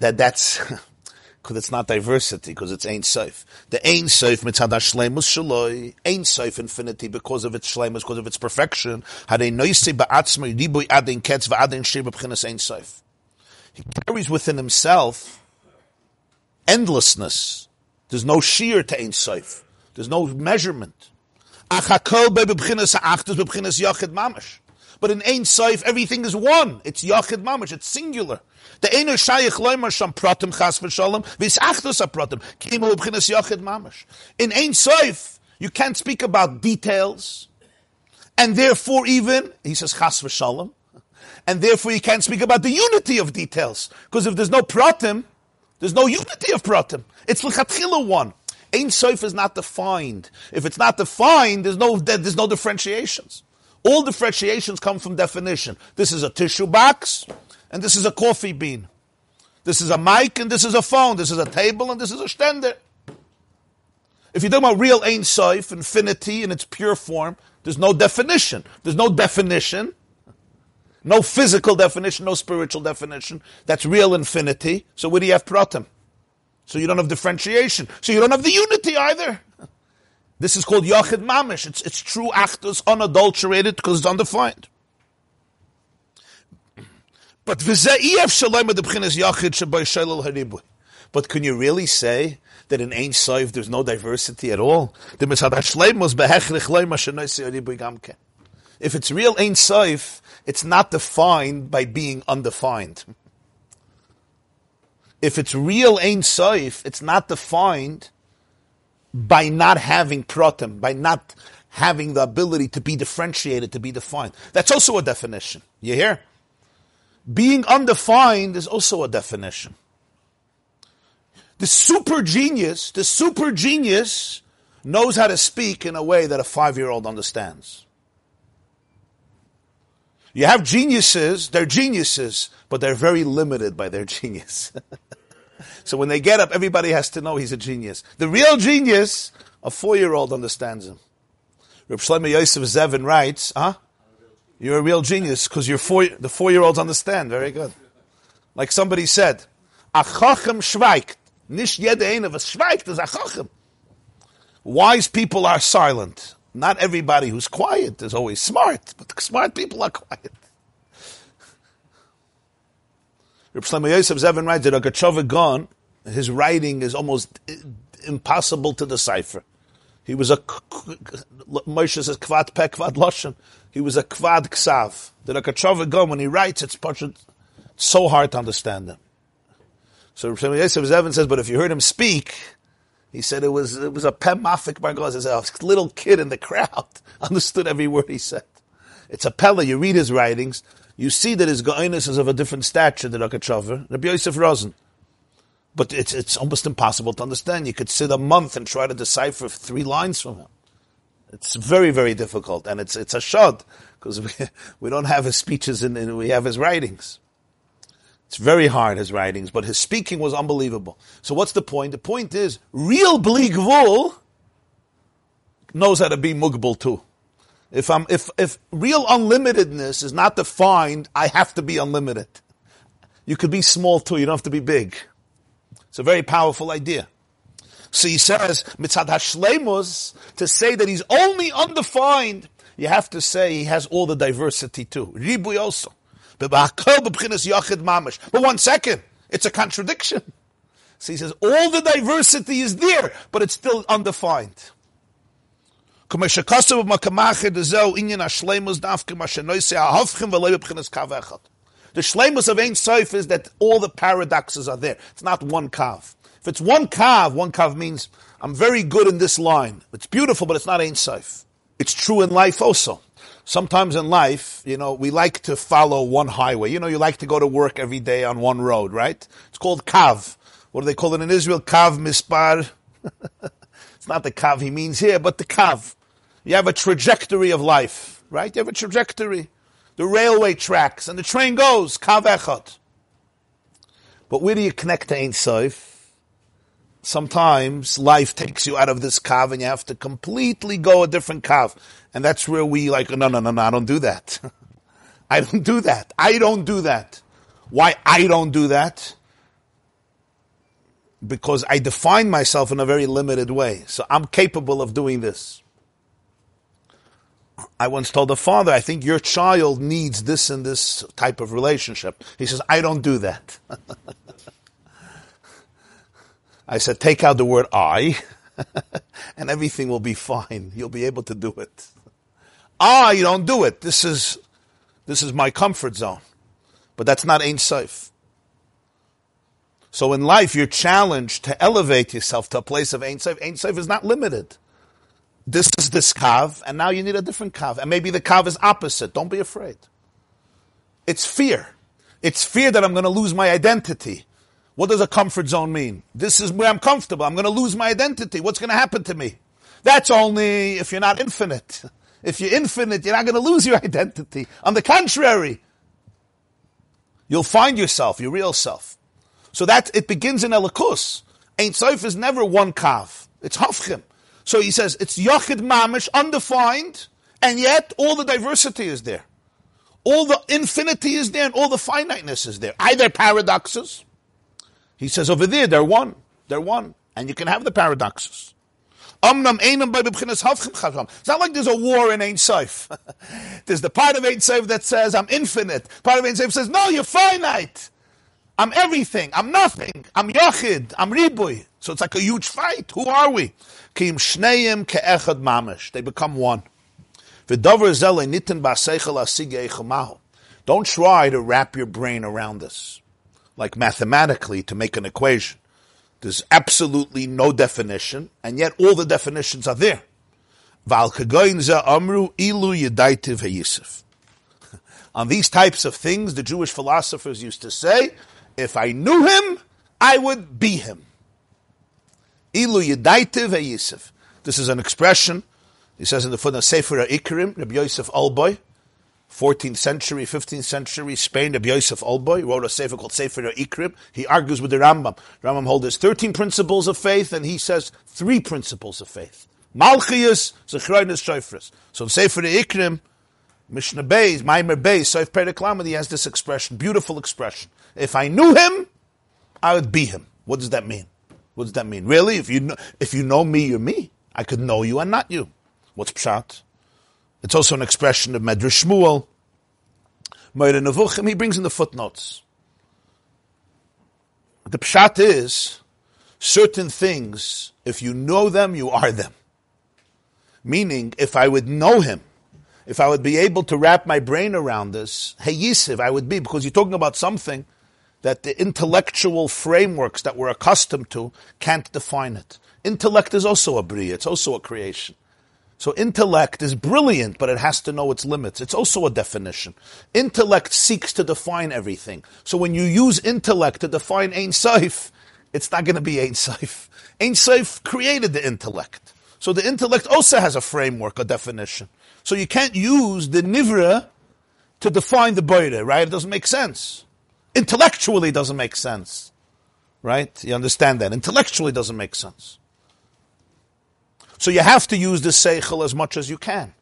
That that's <laughs> because it's not diversity because it's Ein Sof. The Ein Sof mitzad Shlemus Shaloi Ein Sof infinity because of its Shlemus because of its perfection. He carries within himself endlessness. There's no sheer to Ein Sof. There's no measurement. But in Ein Sof, everything is one. It's Yachid Mamash. It's singular. The Eino Shayich Loimer Sham Pratim Chas V'Shalom V'is Achtos HaPratim Kimu B'chinas Yachid Mamash. In Ein Sof, you can't speak about details. And therefore even, he says Chas V'Shalom, and therefore you can't speak about the unity of details. Because if there's no Pratim, there's no unity of Pratim. It's L'chatchila one. Ein Sof is not defined. If it's not defined, there's no, there's no differentiations. All differentiations come from definition. This is a tissue box, and this is a coffee bean. This is a mic, and this is a phone. This is a table, and this is a stender. If you're talking about real Ein Sof, infinity in its pure form, there's no definition. There's no definition. No physical definition, no spiritual definition. That's real infinity. So where do you have pratim? So you don't have differentiation. So you don't have the unity either. This is called Yachid Mamish. It's, it's true actus, unadulterated, because it's undefined. But but can you really say that in Ein Sof there's no diversity at all? If it's real Ein Sof, it's not defined by being undefined if it's real Ein Sof, it's not defined by not having protem, by not having the ability to be differentiated, to be defined. That's also a definition. You hear? Being undefined is also a definition. The super genius, the super genius knows how to speak in a way that a five year old understands. You have geniuses, they're geniuses, but they're very limited by their genius. <laughs> so when they get up, everybody has to know he's a genius. The real genius, a four-year-old understands him. Reb Shlomo Yosef Zevin writes, huh? You're a real genius because you're four, the four-year-olds understand. Very good. Like somebody said, Achochem schweigt. Nicht jeder eine was schweigt is Achochem. Wise people are silent. Not everybody who's quiet is always smart, but the smart people are quiet. Reb Shlomo Yosef Zevin writes that Rogatchover Gaon, his writing is almost impossible to decipher. He was a Moshe says kvad pe kvad loshen. He was a kvad ksav. The Rogatchover Gaon when he writes, it's so hard to understand him. So Shlomo Yosef Zevin says, but if you heard him speak, he said it was it was a pemafik bargos. A oh, little kid in the crowd <laughs> understood every word he said. It's a pella. You read his writings, you see that his goinus is of a different stature than Rogatchover, Rabbi Yosef Rosen. But it's it's almost impossible to understand. You could sit a month and try to decipher three lines from him. It's very very difficult, and it's it's a shod because we, <laughs> we don't have his speeches and we have his writings. It's very hard, his writings, but his speaking was unbelievable. So what's the point? The point is, real Bligvul knows how to be Mugbal too. If I'm, if, if real unlimitedness is not defined, I have to be unlimited. You could be small too, you don't have to be big. It's a very powerful idea. So he says, mitzad hashlemus, to say that he's only undefined you have to say he has all the diversity too. Ribui also. But one second, it's a contradiction. So he says all the diversity is there, but it's still undefined. The shlemus of Ein Sof is that all the paradoxes are there. It's not one kav. If it's one kav, one kav means I'm very good in this line. It's beautiful, but it's not Ein Sof. It's true in life also. Sometimes in life, you know, we like to follow one highway. You know, you like to go to work every day on one road, right? It's called kav. What do they call it in Israel? Kav mispar. <laughs> it's not the kav he means here, but the kav. You have a trajectory of life, right? You have a trajectory. The railway tracks and the train goes, kav echot. But where do you connect to Ein Sof? Sometimes life takes you out of this kav and you have to completely go a different kav. And that's where we like, no, no, no, no, I don't do that. <laughs> I don't do that. I don't do that. Why I don't do that? Because I define myself in a very limited way. So I'm capable of doing this. I once told a father, I think your child needs this and this type of relationship. He says, I don't do that. <laughs> I said, take out the word I, <laughs> and everything will be fine. You'll be able to do it. I don't do it. This is, this is my comfort zone. But that's not Ein Sof. So in life, you're challenged to elevate yourself to a place of Ein Sof. Ein Sof is not limited this is this kav, and now you need a different kav. And maybe the kav is opposite. Don't be afraid. It's fear. It's fear that I'm going to lose my identity. What does a comfort zone mean? This is where I'm comfortable. I'm going to lose my identity. What's going to happen to me? That's only if you're not infinite. If you're infinite, you're not going to lose your <laughs> identity. On the contrary, you'll find yourself, your real self. So that it begins in Elikus. Ein Sof is never one kav. It's hafchim. So he says it's Yachid Mamish, undefined, and yet all the diversity is there. All the infinity is there and all the finiteness is there. Either paradoxes. He says over there, they're one. They're one. And you can have the paradoxes. It's not like there's a war in Ein Sof. <laughs> there's the part of Ein Sof that says I'm infinite. Part of Ein Sof says, no, you're finite. I'm everything. I'm nothing. I'm Yachid. I'm Ribui. So it's like a huge fight. Who are we? Kim shneim ke'echad mamish. They become one. Don't try to wrap your brain around this, like mathematically to make an equation. There's absolutely no definition, and yet all the definitions are there. <laughs> On these types of things, the Jewish philosophers used to say, if I knew him, I would be him. Ilu Yedaitiv Yisif. This is an expression. He says in the footnote Sefer Ikrim, Rabbi Yosef Alboy, 14th century, 15th century Spain, Rabbi Yosef Alboy wrote a sefer called Sefer Ikrim. He argues with the Rambam. Rambam holds there's 13 principles of faith, and he says three principles of faith. Malchias, Zechroinus, Shofris. So in Sefer Ikrim, Mishnah Beis, Maimer Beis, Soif Periklam, he has this expression, beautiful expression. If I knew him, I would be him. What does that mean? What does that mean? Really? If you know, if you know me, you're me. I could know you and not you. What's pshat? It's also an expression of Medrash Shmuel. Moira Nevuchim, he brings in the footnotes. The pshat is certain things, if you know them, you are them. Meaning, if I would know him, if I would be able to wrap my brain around this, hey Yisiv, I would be, because you're talking about something that the intellectual frameworks that we're accustomed to can't define it. Intellect is also a bria, it's also a creation. So intellect is brilliant, but it has to know its limits. It's also a definition. Intellect seeks to define everything. So when you use intellect to define Ein Sof, it's not going to be Ein Sof. Ein Sof created the intellect. So the intellect also has a framework, a definition. So you can't use the Nivra to define the Boire, right? It doesn't make sense intellectually doesn't make sense. Right? You understand that? Intellectually doesn't make sense. So you have to use the seichel as much as you can.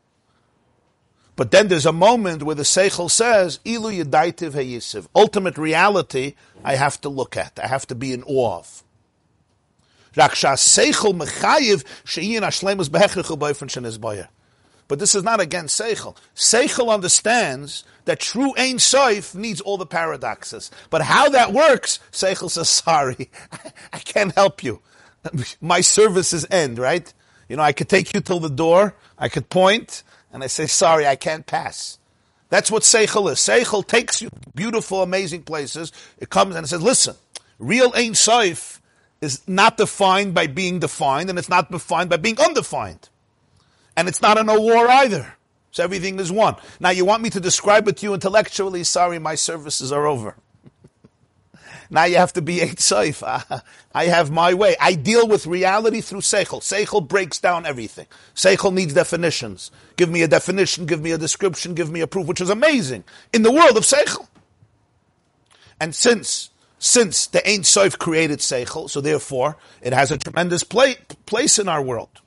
But then there's a moment where the seichel says, "Ilu yedaitiv heyisiv." Ultimate reality, I have to look at. I have to be in awe of. seichel mechayiv sheyin ashlemus behechrichul boyfriend shenis boyer. But this is not against Seichel. Seichel understands that true Ein Soif needs all the paradoxes. But how that works, Seichel says, sorry, <laughs> I can't help you. <laughs> My services end, right? You know, I could take you till the door, I could point, and I say, sorry, I can't pass. That's what Seichel is. Seichel takes you beautiful, amazing places. It comes and it says, listen, real Ein Soif is not defined by being defined, and it's not defined by being undefined. And it's not a no war either. So everything is one. Now you want me to describe it to you intellectually, sorry, my services are over. <laughs> now you have to be Ein Soif. <laughs> I have my way. I deal with reality through Seichel. Seichel breaks down everything. Seichel needs definitions. Give me a definition, give me a description, give me a proof, which is amazing in the world of Seichel. And since since the Ein Sof created Seichel, so therefore it has a tremendous play, place in our world.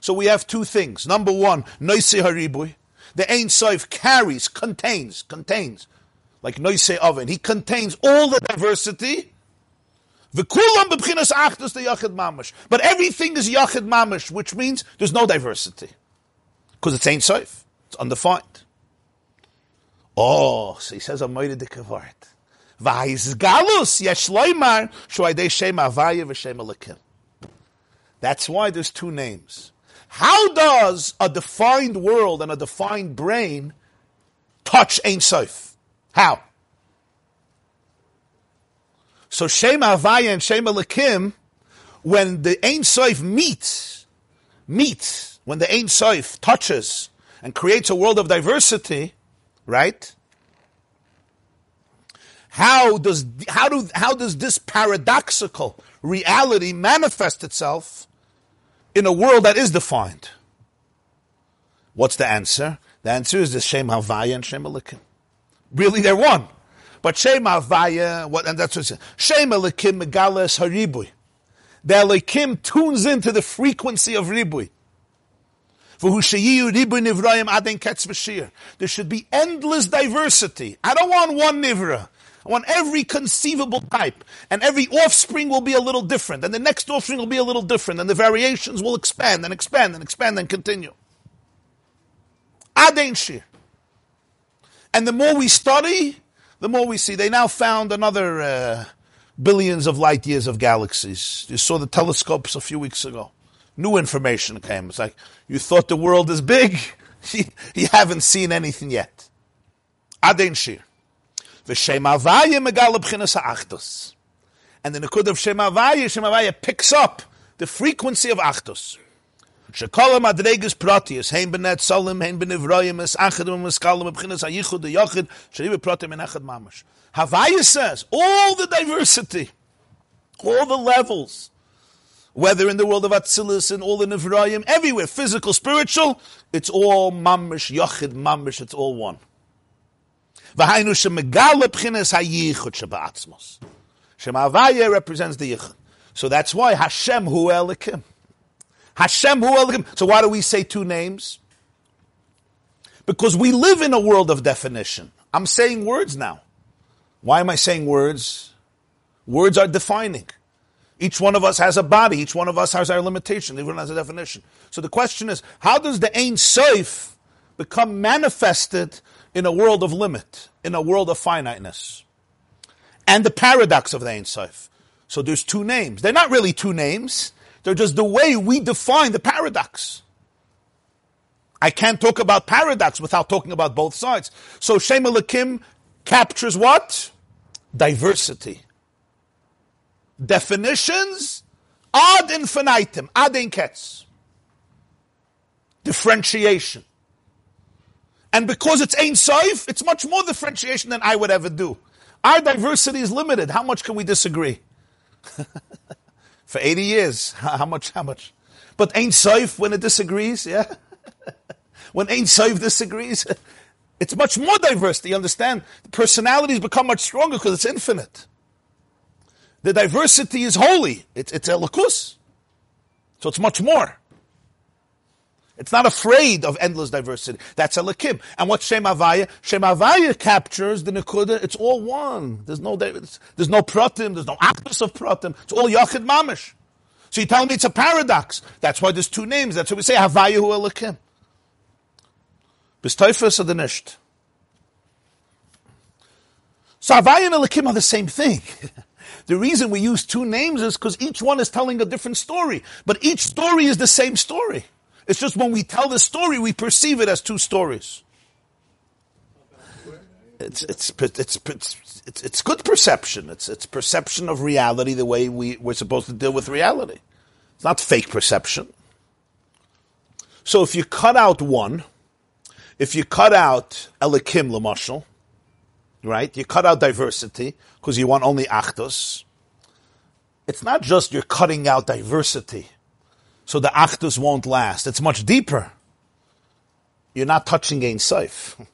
So we have two things. Number one, Noise Haribui. The Ein Sof carries, contains, contains, like Noise Oven. He contains all the diversity. But everything is Yachid Mamash, which means there's no diversity. Because it's Ein Sof. It's undefined. Oh, so he says a de kavart. Vayis galus yesh loymar shoydei shem avaya v'shem elakim. That's why there's two names. How does a defined world and a defined brain touch Ein Sof? How? So Shem Avaya and Shem Elakim, when the Ein Sof meets, meets, when the Ein Sof touches and creates a world of diversity, right? How does how do how does this paradoxical reality manifest itself in a world that is defined? What's the answer? The answer is the Shem Havaya and Shem Elikim. Really, they're one. But Shem Havaya, what, and that's what it says. Shem Elikim Megales Haribui. The Elikim tunes into the frequency of Ribui. There should be endless diversity. I don't want one nivra. I want every conceivable type, and every offspring will be a little different, and the next offspring will be a little different, and the variations will expand and expand and expand and continue. Shir. And the more we study, the more we see. They now found another uh, billions of light years of galaxies. You saw the telescopes a few weeks ago new information came. It's like, you thought the world is big, <laughs> you haven't seen anything yet. Shir. V'shem Avaya megala b'chinas ha'achtos. And the Nekud of Shem Avaya, Shem Avaya picks up the frequency of achtos. Shekol madreges protius, hein benet solim, hein benivroyim, es achadim, es kalim, b'chinas ha'yichud, the yochid, shribe protim, en achad mamash. Havaya says, all the diversity, all the levels, whether in the world of Atzilus and all the Nevrayim, everywhere, physical, spiritual, it's all mamish, yachid, mamish, it's all one. V'hainu shemegale b'chines hayichud sheba'atzmos. Shem represents the yichud. So that's why Hashem hu elikim. Hashem hu elikim. So why do we say two names? Because we live in a world of definition. I'm saying words now. Why am I saying words? Words are defining. Each one of us has a body. Each one of us has our limitation. Everyone has a definition. So the question is, how does the Ein Sof become manifested in a world of limit, in a world of finiteness? And the paradox of the Ein Sof. So there's two names. They're not really two names. They're just the way we define the paradox. I can't talk about paradox without talking about both sides. So Shem Elohim captures what? Diversity definitions ad infinitum, ad inkets. Differentiation. And because it's Ein Sof, it's much more differentiation than I would ever do. Our diversity is limited. How much can we disagree? <laughs> For 80 years, <laughs> how much, how much? But Ein Sof, when it disagrees, yeah? <laughs> when Ein Sof disagrees, it's much more diverse. Do you understand? The personalities become much stronger because it's infinite. The diversity is holy. It's, it's elikus. So it's much more. It's not afraid of endless diversity. That's elikim. And what Shem Avaya? Shem Avaya captures the Nekuda. It's all one. There's no, there's no pratim. There's no actus of pratim. It's all Yachid Mamish. So you tell me it's a paradox. That's why there's two names. That's what we say, Havayahu Elokim. Bistoifus or the Nisht. So Havaya and Elokim are the same thing. <laughs> the reason we use two names is because each one is telling a different story. But each story is the same story. It's just when we tell the story, we perceive it as two stories. It's, it's, it's, it's, it's, it's good perception. It's, it's perception of reality the way we, we're supposed to deal with reality. It's not fake perception. So if you cut out one, if you cut out Elikim Lamashal, right, you cut out diversity because you want only Achdus, it's not just you're cutting out diversity so the Achdus won't last. It's much deeper. You're not touching Ein Seif. <laughs>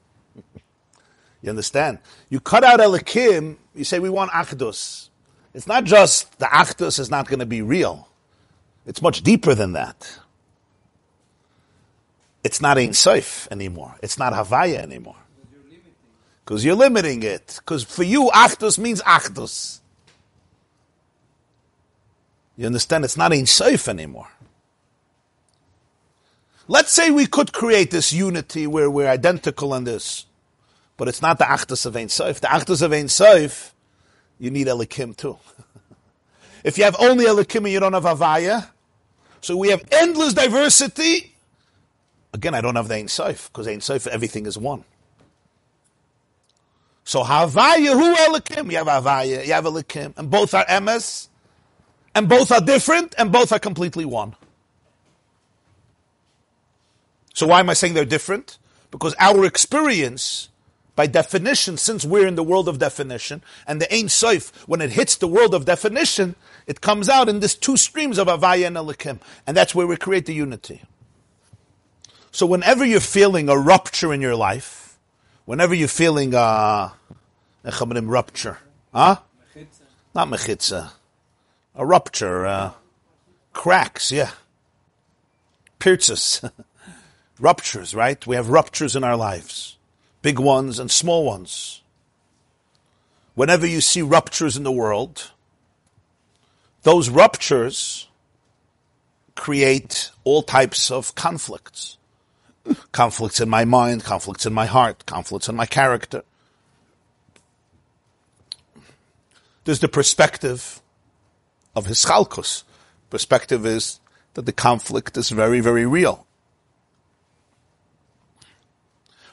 You understand? You cut out Elikim, you say we want Achdus. It's not just the Achdus is not going to be real. It's much deeper than that. It's not Ein Seif anymore. It's not Havaya anymore. Because you're limiting it. Because for you, Achdus means Achdus. You understand? It's not Ein Seif anymore. Let's say we could create this unity where we're identical in this but it's not the Achdus of Ein Sof. The Achdus of Ein Sof, you need Elikim too. <laughs> if you have only Elikim and you don't have Havaya, so we have endless diversity. Again, I don't have the Ein Sof, because Ein Sof, everything is one. So Havaya, who Elikim? You have Havaya, you have Elikim, and both are MS, and both are different, and both are completely one. So why am I saying they're different? Because our experience by definition, since we're in the world of definition, and the Ein Soif, when it hits the world of definition, it comes out in this two streams of Avaya and Elikim. And that's where we create the unity. So whenever you're feeling a rupture in your life, whenever you're feeling a, a rupture, huh? Not mechitza. A rupture, uh, cracks, yeah. Pirtzes. <laughs> ruptures, right? We have ruptures in our lives big ones and small ones. Whenever you see ruptures in the world, those ruptures create all types of conflicts. conflicts in my mind, conflicts in my heart, conflicts in my character. There's the perspective of Hischalkus. Perspective is that the conflict is very, very real.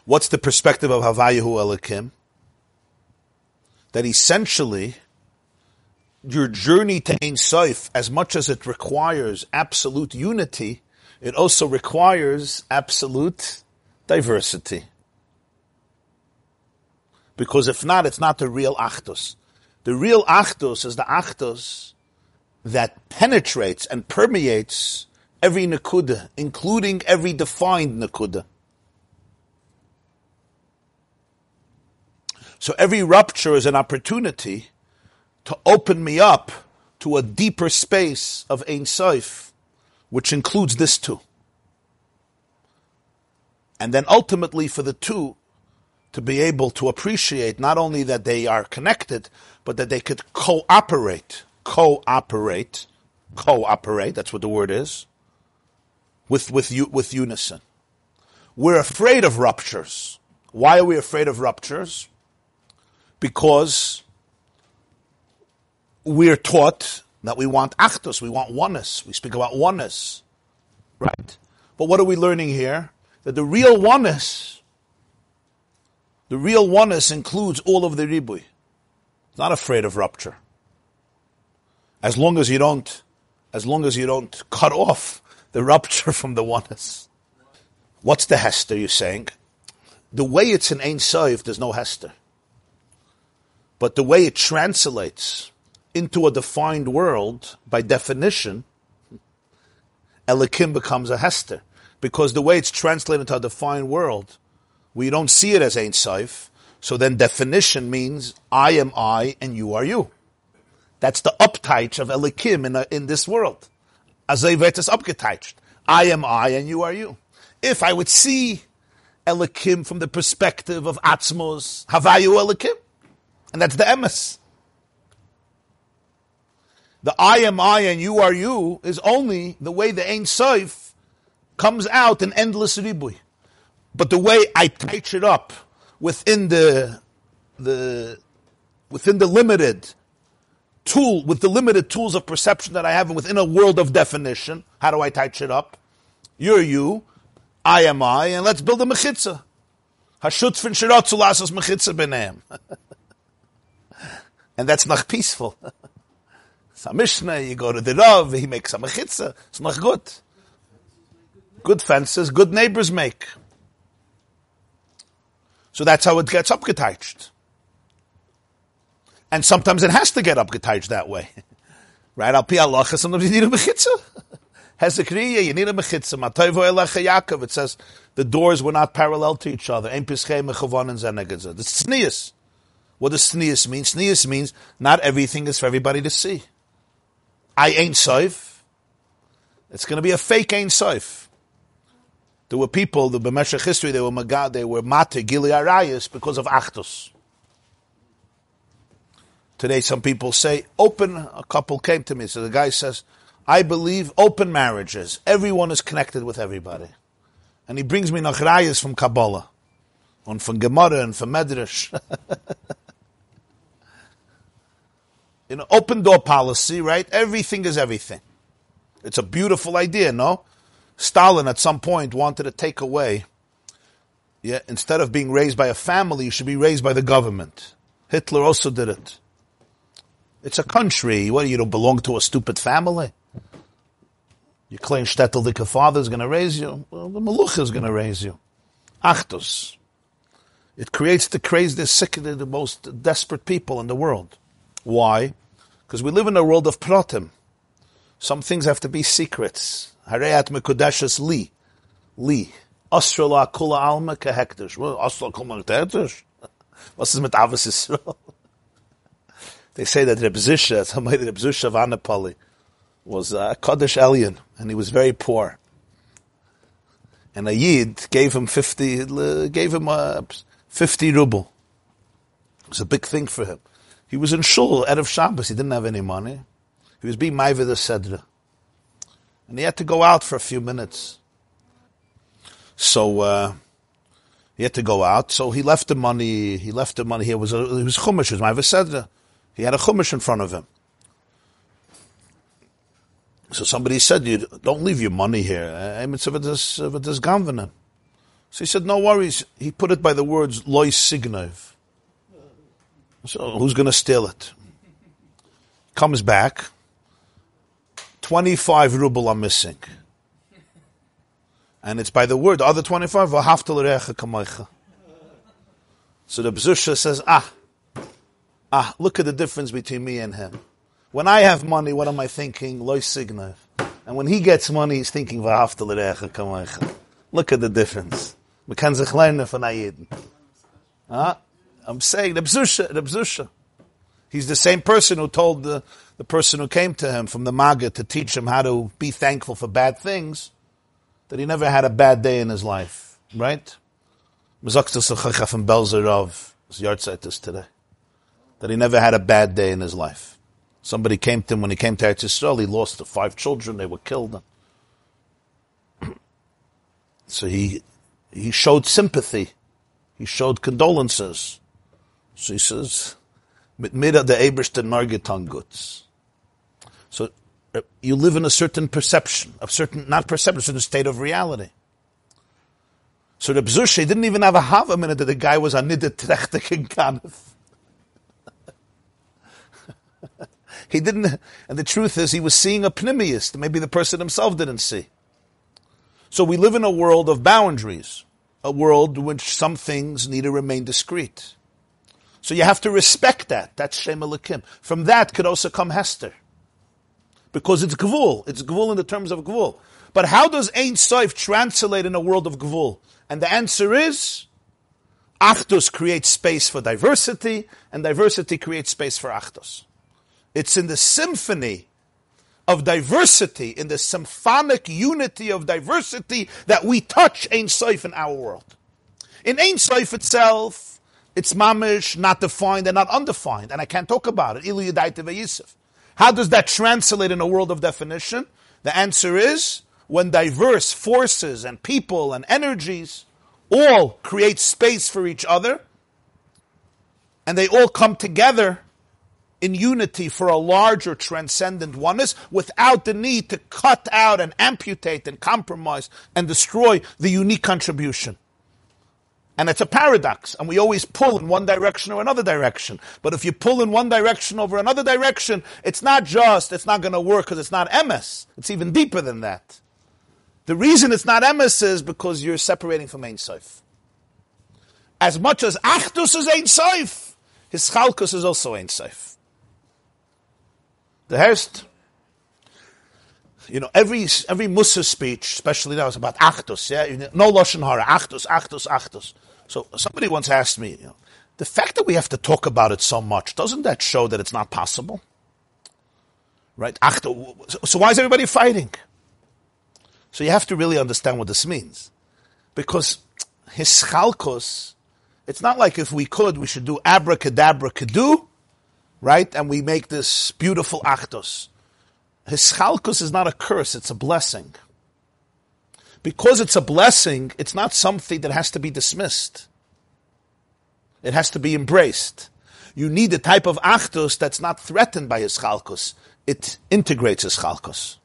What's the perspective of Havayahu Elikim? That essentially, your journey to Ein Sof, as much as it requires absolute unity, it also requires absolute diversity. Because if not, it's not the real Achdus. The real Achdus is the Achdus that penetrates and permeates every Nakuda, including every defined Nakuda. So every rupture is an opportunity to open me up to a deeper space of Ein Sof, which includes this too. And then ultimately for the two to be able to appreciate not only that they are connected, but that they could cooperate, cooperate, cooperate, that's what the word is, with, with, with unison. We're afraid of ruptures. Why are we afraid of ruptures? Because we're taught that we want achdus, we want oneness. We speak about oneness, right? But what are we learning here? That the real oneness, the real oneness includes all of the ribui. Not afraid of rupture. As long as you don't, as long as you don't cut off the rupture <laughs> from the oneness. What's the hester you're saying? The way it's in Ein Sof, there's no hester. But the way it translates into a defined world, by definition, Elikim becomes a Hester. Because the way it's translated into a defined world, we don't see it as Ein Sof. So then definition means I am I and you are you. That's the upteich of Elikim in, a, in this world. Azayvet is upgeteicht. I am I and you are you. If I would see Elikim from the perspective of Atzmos, Havayu Elikim, and that's the emes. the I am I and you are you is only the way the Ein Soif comes out in endless ribui. But the way I patch it up within the the within the limited tool with the limited tools of perception that I have within a world of definition, how do I touch it up? You're you, I am I, and let's build a mechitza. Hashut fin shiratzu lasas mechitza b'neim. <laughs> And that's not peaceful. <laughs> It's a Mishnah, you go to the Rav, he makes a mechitza. It's not good. Good fences, good neighbors make. So that's how it gets upgetouched. And sometimes it has to get upgetouched that way. <laughs> right? Al pi Allah, sometimes you need a mechitza. <laughs> Hezekiah, you need a mechitza. Matayvo elecha Yaakov, it says the doors were not parallel to each other. Ein pischei mechavonin zenegazah. The tznius. What does tznius mean? Tznius means not everything is for everybody to see. I ain't safe. It's going to be a fake ain't safe. There were people, the B'meshach history, they were magad, they were mate, gili arayas, because of achtos. Today, some people say open. A couple came to me. So the guy says, I believe open marriages. Everyone is connected with everybody. And he brings me nachrayas from Kabbalah. And from Gemara and from Medrash. <laughs> An open door policy, right? Everything is everything. It's a beautiful idea, no? Stalin at some point wanted to take away, yeah, instead of being raised by a family, you should be raised by the government. Hitler also did it. It's a country. What, you don't belong to a stupid family? You claim Stetteldike father is going to raise you. Well, the Maluch is going to raise you. Achtos. It creates the craziest, sick, the most desperate people in the world. Why? Because we live in a world of protim. Some things have to be secrets. Hareyat mekudeshes li. Li. Asrala kula alma kehektish. Asrala kula kehektish? <laughs> Was ist Yisrael? <laughs> They say that Reb Zisha, <laughs> somebody Reb Zisha of Anapoli, was a Kaddish alien, and he was very poor. And a Yid gave him 50, gave him a 50 ruble. It was a big thing for him. He was in shul of Shabbos. He didn't have any money. He was being Maivid Sedra. And he had to go out for a few minutes. So, uh, he had to go out. So he left the money, he left the money here. Was, a, it was Chumash, it was Maivid Sedra. He had a chumash in front of him. So somebody said, "You don't leave your money here. So he said, "No worries." He put it by the words "loy signov." So who's going to steal it? Comes back. Twenty-five ruble are missing, and it's by the word. The other twenty-five So the Bzusha says, "Ah." Ah, look at the difference between me and him. When I have money, what am I thinking? Loy. And when he gets money, he's thinking Look at the difference. Ah, I'm saying the bzusha, the bzusha. He's the same person who told the, the person who came to him from the Maga to teach him how to be thankful for bad things, that he never had a bad day in his life, right? Mezakta from Belzerov, is today that he never had a bad day in his life. Somebody came to him when he came to Eretz Yisrael. He lost the five children; they were killed. <clears throat> So he he showed sympathy. He showed condolences. So he says, "Mit mida the Ebersten Margetan goods." So uh, you live in a certain perception, a certain not perception, a certain state of reality. So the Bzushe didn't even have a half a minute that the guy was a nidit trechtek ganef. He didn't, and the truth is, he was seeing a pneumiist. Maybe the person himself didn't see. So we live in a world of boundaries, a world in which some things need to remain discreet. So you have to respect that. That's Shem Elokim. From that could also come Hester. Because it's Gvul. It's Gvul in the terms of Gvul. But how does Ein Soif translate in a world of Gvul? And the answer is, Achdus creates space for diversity, and diversity creates space for Achdus. It's in the symphony of diversity, in the symphonic unity of diversity that we touch Ein Soif in our world. In Ein Soif itself, it's mamish, not defined and not undefined, and I can't talk about it. Ilu Yisuf. How does that translate in a world of definition? The answer is when diverse forces and people and energies all create space for each other and they all come together in unity for a larger transcendent oneness without the need to cut out and amputate and compromise and destroy the unique contribution. And it's a paradox, and we always pull in one direction or another direction. But if you pull in one direction over another direction, it's not just, it's not going to work because it's not emes. It's even deeper than that. The reason it's not emes is because you're separating from Ein Sof. As much as Achdus is Ein Sof, his Chalkus is also Ein Sof. The Herst, you know, every every Musa speech, especially now, is about Achdus, yeah? No Lashon Hara, Achdus, Achdus, Achdus. So somebody once asked me, you know, the fact that we have to talk about it so much, doesn't that show that it's not possible? Right? So why is everybody fighting? So you have to really understand what this means. Because his chalkos, it's not like if we could, we should do abracadabra kadu, right? And we make this beautiful actos. His chalkos is not a curse, it's a blessing because it's a blessing, it's not something that has to be dismissed. It has to be embraced. You need a type of achdus that's not threatened by his chalkus. It integrates his chalkus.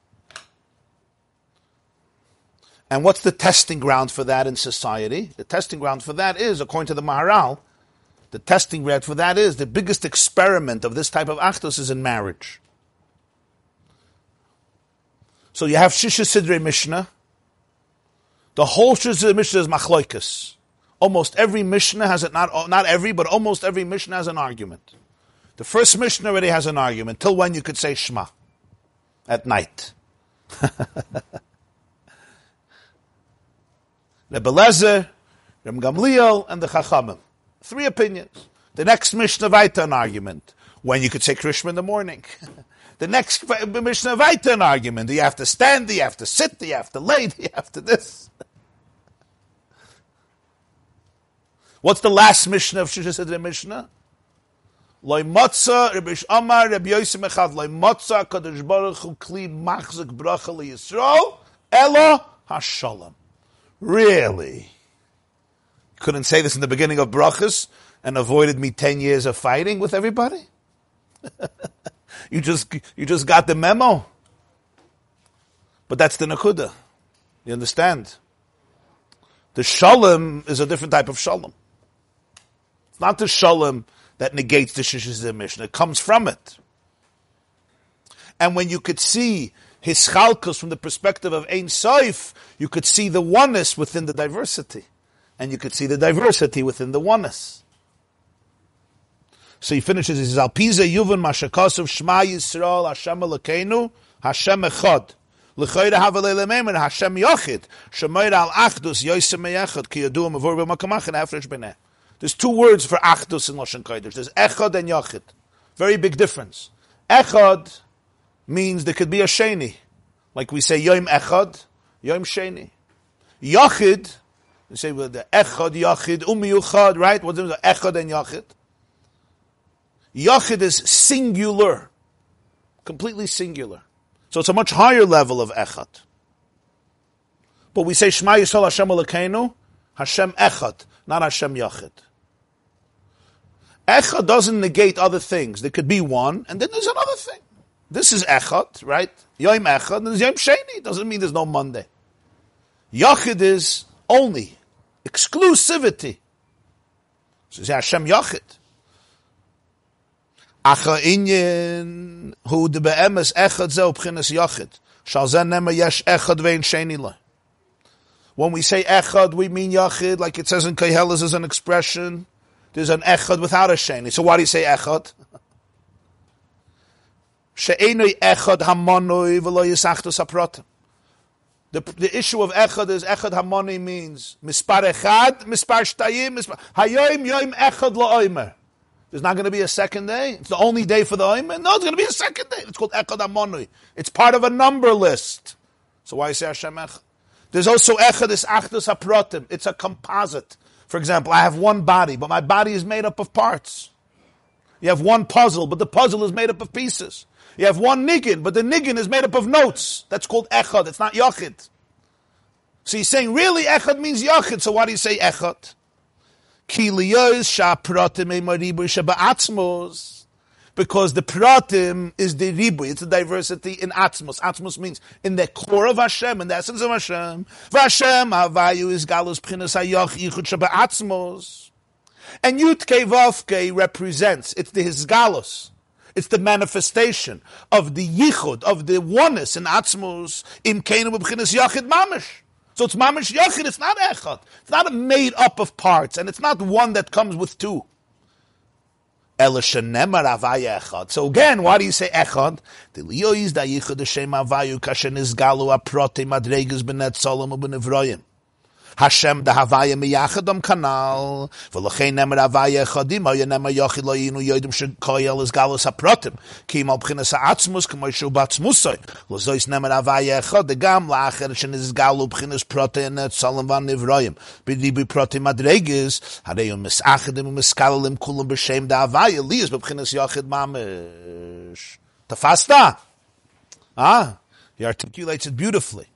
And what's the testing ground for that in society? The testing ground for that is, according to the Maharal, the testing ground for that is the biggest experiment of this type of achdus is in marriage. So you have Shisha Sidre Mishnah, the whole Shizah Mishnah is machloikas. Almost every Mishnah has it, not, not every, but almost every Mishnah has an argument. The first Mishnah already has an argument. Till when you could say Shema? At night. <laughs> Rebbe Lezer, Rem Gamliel, and the Chachamim. Three opinions. The next Mishnah Vaita an argument. When you could say Krishma in the morning. <laughs> the next Mishnah Vaita an argument. Do you have to stand? Do you have to sit? Do you have to lay? Do <laughs> you have to this? What's the last Mishnah of Shisha Sidre Mishnah? Loi Motza, Rabbi Amar, Rabbi Yosef Echad, Loi Motza, Kadosh Baruch Hu, Kli Machzik Bracha Yisrael, Elo HaShalom. Really? Couldn't say this in the beginning of Brachas and avoided me 10 years of fighting with everybody? <laughs> you just, you just got the memo. But that's the Nakuda. You understand? The Shalom is a different type of Shalom It's not the shalom that negates the Shishis Mishnah. It comes from it. And when you could see his chalkos from the perspective of Ein Soif, you could see the oneness within the diversity. And you could see the diversity within the oneness. So he finishes, he says, Alpiza Yuvin Mashakosov Shema Yisrael Hashem Elokeinu Hashem Echad. L'choyre havalei lememer Hashem Yochid. Shemoyre al Achdus Yosem Meyechad Ki Yadu Mavur B'Makamach and Afresh B'neh. There's two words for achdus in Lashon Kodesh. There's echad and yachid. Very big difference. Echad means there could be a sheni. Like we say yom echad, yom sheni. Yachid, we say well, the echad, yachid, umiyuchad, right? What's the echad and yachid? Yachid is singular. Completely singular. So it's a much higher level of echad. But we say Shema Yisrael Hashem Elokeinu, Hashem Echad, not Hashem Yachid. Echad doesn't negate other things. There could be one, and then there's another thing. This is Echad, right? Yom Echad, and Yom Sheni. Doesn't mean there's no Monday. Yachid is only, exclusivity. So it's Hashem Yachid. Acha hu de be'emes echad zeh yachid. Shal zen nema yesh echad vein sheni When we say echad, we mean yachid, like it says in Koheles as an expression there's an echad without a sheni. So why do you say echad? She'enoi echad hamonoi v'lo yisachtos haprotim. The, the issue of echad is echad hamoni means mispar echad, mispar shtayim, mispar hayoim yoim echad la'oimer. There's not going to be a second day. It's the only day for the oimer. No, it's going to be a second day. It's called echad hamoni. It's part of a number list. So why say Hashem echad? There's also echad is achdus haprotim. It's a composite. For example, I have one body, but my body is made up of parts. You have one puzzle, but the puzzle is made up of pieces. You have one niggin, but the niggin is made up of notes. That's called echad. It's not yachid. So he's saying really echad means yachid. So why do you say echad? Because the pratim is the ribu, it's the diversity in atzmos. Atzmos means in the core of Hashem, in the essence of Hashem. Vashem avayu is galus pchinas hayach yichud shaba. And Yud Vavke represents, it's the Hisgalus. It's the manifestation of the yichud, of the oneness in atzmos, im keinu b'chinas yachid mamish. So it's mamish yachid, it's not echad. It's not a made up of parts, and it's not one that comes with two. So again, why do you say echad? The Hashem da Havaya miyachadam kanal, v'lochein nemer Havaya chadim, oya nemer yochid lo yinu yoidim shekoyel is galus haprotim, ki im alpchinas ha'atzmus, kamo yishu batzmusoi, lozois nemer Havaya chad, gam la'acher shen is galu pchinas prote and et salam van nivroyim, b'dibi prote madregis, hareyum misachadim u'miskalalim kulam b'shem da Havaya, liyas b'pchinas yochid mamish. Tafasta? Ah, he articulates it beautifully.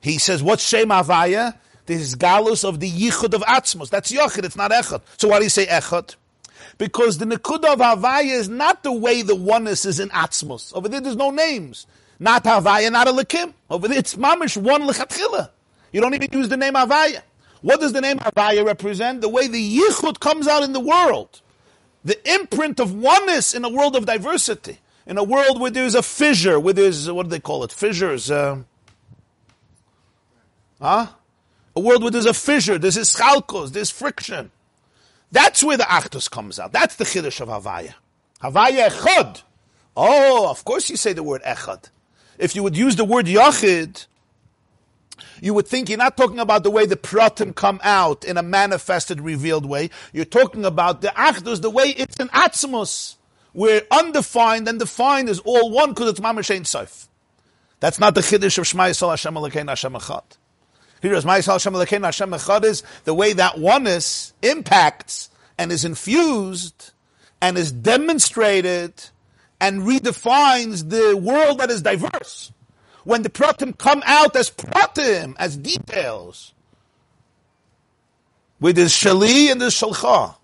He says, what's Shem Havaya? The galus of the yichud of atzmos. That's yochid, it's not echad. So why do you say echad? Because the nekuda of Havaya is not the way the oneness is in atzmos. Over there, there's no names. Not Havaya, not a lekim. Over there, it's mamish, one lechatchila. You don't even use the name Havaya. What does the name Havaya represent? The way the yichud comes out in the world. The imprint of oneness in a world of diversity. In a world where there's a fissure, where there's, what do they call it? Fissures. Uh, huh? A world where there's a fissure, there's ischalkos, there's friction. That's where the Achdus comes out. That's the Chiddush of Havaya. Havaya Echad. Oh, of course you say the word Echad. If you would use the word Yachid, you would think you're not talking about the way the pratim come out in a manifested, revealed way. You're talking about the Achdus, the way it's an Atzmus, where undefined and defined is all one because it's Mamash Ein Sof. That's not the Chiddush of Shema Yisrael Hashem Elokein Hashem Echad. The way that oneness impacts and is infused and is demonstrated and redefines the world that is diverse. When the pratim come out as pratim, as details, with his shali and his shalcha.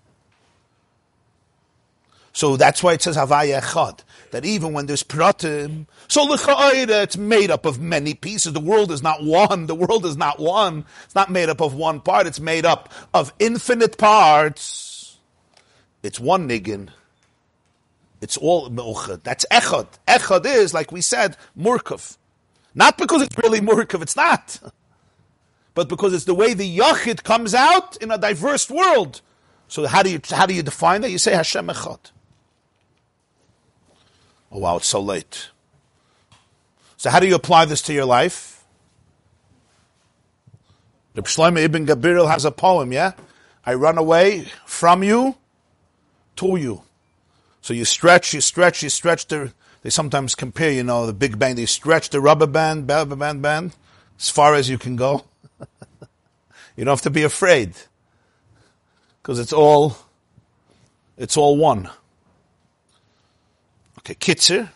So that's why it says Havaya Echad that even when there's pratim, so l'cha'ira, it's made up of many pieces. The world is not one. The world is not one. It's not made up of one part. It's made up of infinite parts. It's one niggin. It's all me'uchad. That's echad. Echad is, like we said, murkav. Not because it's really murkav, it's not. But because it's the way the yachid comes out in a diverse world. So how do you, how do you define that? You say Hashem echad. Oh wow, it's so late. So how do you apply this to your life? The Shlomo ibn Gabirol has a poem, yeah? I run away from you to you. So you stretch, you stretch, you stretch the, they sometimes compare, you know, the big bang, they stretch the rubber band, rubber band, band, as far as you can go. <laughs> you don't have to be afraid. Because it's all, it's all one. Okay, kitzer.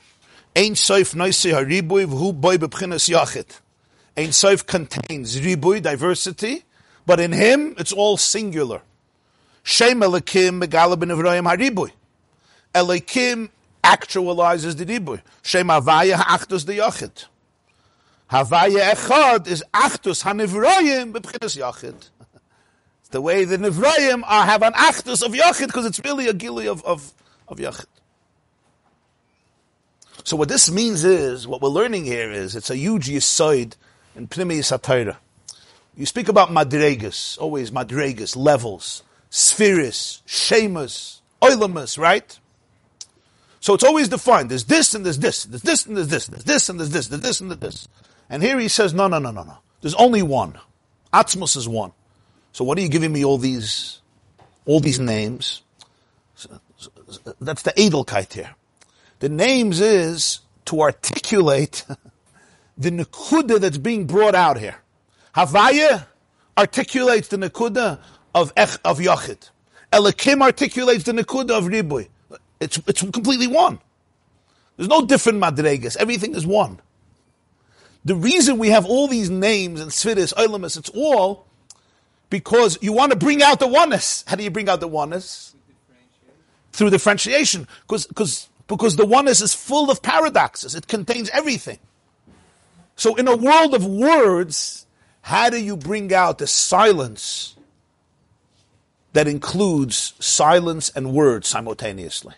Ein soif noisei haribui v'hu boy b'pchinas yachid. Ein soif contains ribui, diversity, but in him it's all singular. Shem elikim megala ben Evrayim haribui. Elikim actualizes the ribui. Shem havaya ha'achdus the yachid. Havaya echad is achdus ha'nevrayim b'pchinas yachid. It's the way the nevrayim are have an achdus of yachid because it's really a gili of, of, of yachid. So what this means is, what we're learning here is, it's a huge yisoid in Pnimi Satira. You speak about madregas, always madregas, levels, spheres, shemas, oilamas, right? So it's always defined. There's this and there's this, there's this and there's this, there's this and there's this, there's this and there's this. And here he says, no, no, no, no, no. There's only one. Atzmos is one. So what are you giving me all these, all these names? That's the Edelkeit here. The names is to articulate <laughs> the Nakuda that's being brought out here. Havaya articulates the Nakuda of Ech, of Yachid. Elikim articulates the Nakuda of Ribui. It's, it's completely one. There's no different madregas. Everything is one. The reason we have all these names and sfiris, oilamus, it's all because you want to bring out the oneness. How do you bring out the oneness? Through differentiation. Because, because, the oneness is full of paradoxes. It contains everything. So in a world of words, how do you bring out the silence that includes silence and words simultaneously?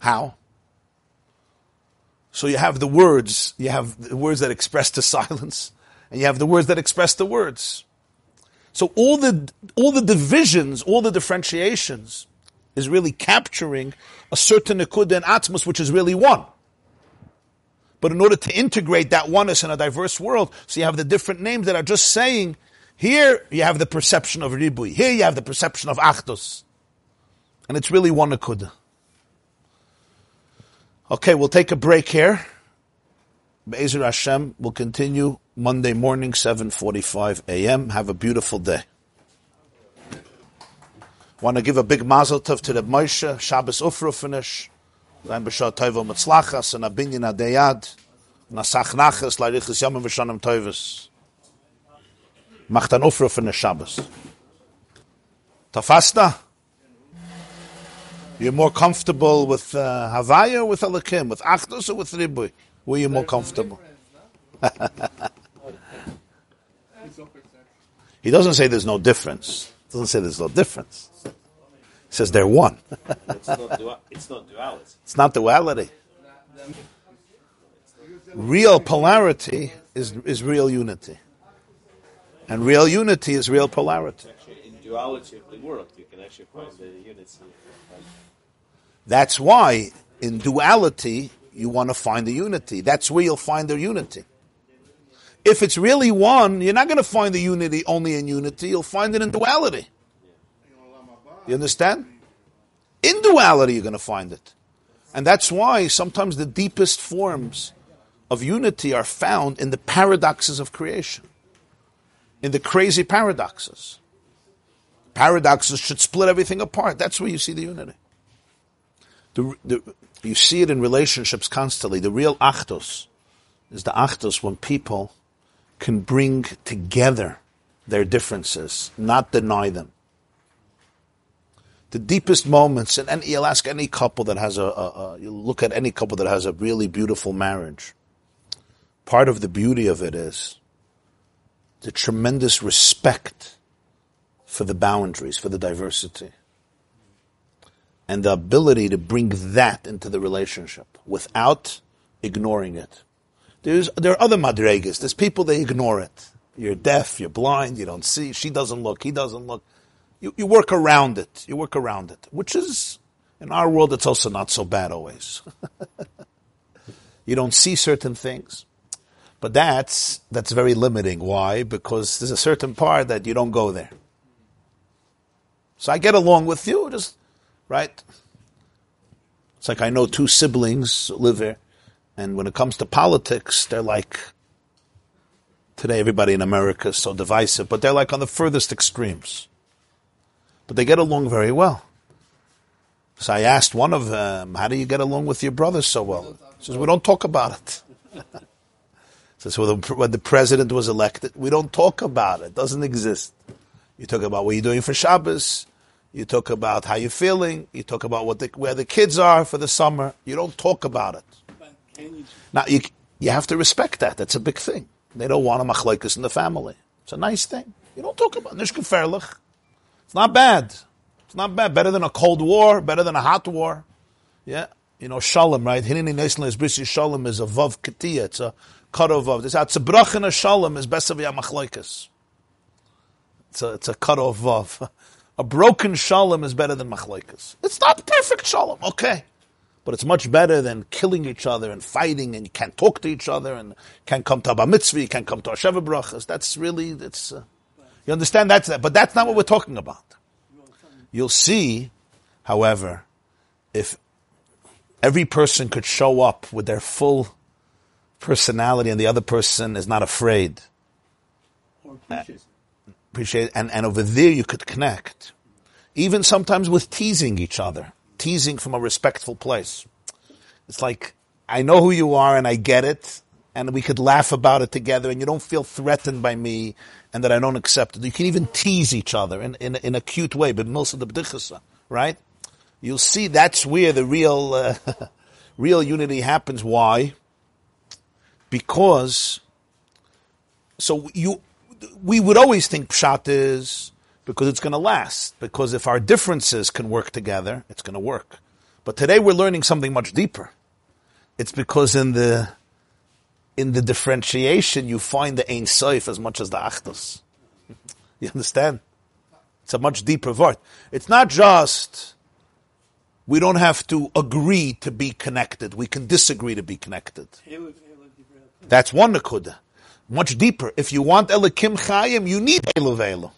How? So you have the words, you have the words that express the silence, and you have the words that express the words. So all the all the divisions, all the differentiations, is really capturing a certain nekuda and atmos, which is really one. But in order to integrate that oneness in a diverse world, so you have the different names that are just saying, here you have the perception of ribui, here you have the perception of achdus, and it's really one nekuda. Okay, we'll take a break here. Be'ezer Hashem will continue Monday morning, 7.45 a.m. Have a beautiful day. Want to give a big mazel tov to the Moshe, Shabbos Ufru finish. Rein b'shah toivo mitzlachas, and abinyan adeyad, nasach nachas, larichis yomim v'shonim toivus. Macht an Ufru finish Shabbos. Tafasta? You're more comfortable with uh, Havaya or with Alakim, with Achdus or with Ribui? Where are you more comfortable? <laughs> he doesn't say there's no difference. He doesn't say there's no difference. Says they're one. it's, not du- it's not duality. It's not duality. Real polarity is, is real unity. And real unity is real polarity. Actually, in duality of the world, you can actually find the unity. That's why in duality you want to find the unity. That's where you'll find the unity. If it's really one, you're not going to find the unity only in unity. You'll find it in duality. You understand? In duality, you're going to find it. And that's why sometimes the deepest forms of unity are found in the paradoxes of creation, in the crazy paradoxes. Paradoxes should split everything apart. That's where you see the unity. The, the, you see it in relationships constantly. The real achtos is the achtos when people can bring together their differences, not deny them. The deepest moments, and any, you'll ask any couple that has a, a, a you look at any couple that has a really beautiful marriage. Part of the beauty of it is the tremendous respect for the boundaries, for the diversity and the ability to bring that into the relationship without ignoring it. There's, there are other madregas. There's people, they ignore it. You're deaf, you're blind, you don't see, she doesn't look, he doesn't look. You, you work around it. You work around it, which is, in our world, it's also not so bad always. <laughs> you don't see certain things. But that's, that's very limiting. Why? Because there's a certain part that you don't go there. So I get along with you, just right? It's like I know two siblings live here, and when it comes to politics, they're like, today everybody in America is so divisive, but they're like on the furthest extremes. But they get along very well. So I asked one of them, how do you get along with your brother so well? He says, we don't talk about it. <laughs> says, well, when the president was elected, we don't talk about it. It doesn't exist. You talk about what you're doing for Shabbos. You talk about how you're feeling. You talk about what the, where the kids are for the summer. You don't talk about it. Now you you have to respect that. That's a big thing. They don't want a machlekes in the family. It's a nice thing. You don't talk about nish gefährlich. It's not bad. It's not bad. Better than a cold war. Better than a hot war. Yeah. You know, shalom, right? Hinini neislan is brisi shalom is a vav katia. It's a cut of vav. It's a brach and a shalom is best of machlekes. It's a, it's a cut off vav. <laughs> A broken shalom is better than machlekes. It's not perfect shalom, okay. But it's much better than killing each other and fighting and you can't talk to each other and can't come to a mitzvah, you can't come to a sheva brachas. That's really, it's, uh, you understand that's that. But that's not what we're talking about. You'll see, however, if every person could show up with their full personality and the other person is not afraid. Or appreciates. Appreciate and, and over there you could connect. Even sometimes with teasing each other. Teasing from a respectful place. It's like, I know who you are and I get it, and we could laugh about it together, and you don't feel threatened by me, and that I don't accept it. You can even tease each other in, in, in a cute way, but most of the b'dichasa, right? You'll see that's where the real, uh, <laughs> real unity happens. Why? Because, so you, we would always think pshat is because it's going to last. Because if our differences can work together, it's going to work. But today we're learning something much deeper. It's because in the in the differentiation you find the Ein Sof as much as the Achdus. You understand? It's a much deeper word. It's not just we don't have to agree to be connected. We can disagree to be connected. That's one nakuda. Much deeper. If you want Elikim Chayim, you need Elu Ve'elu.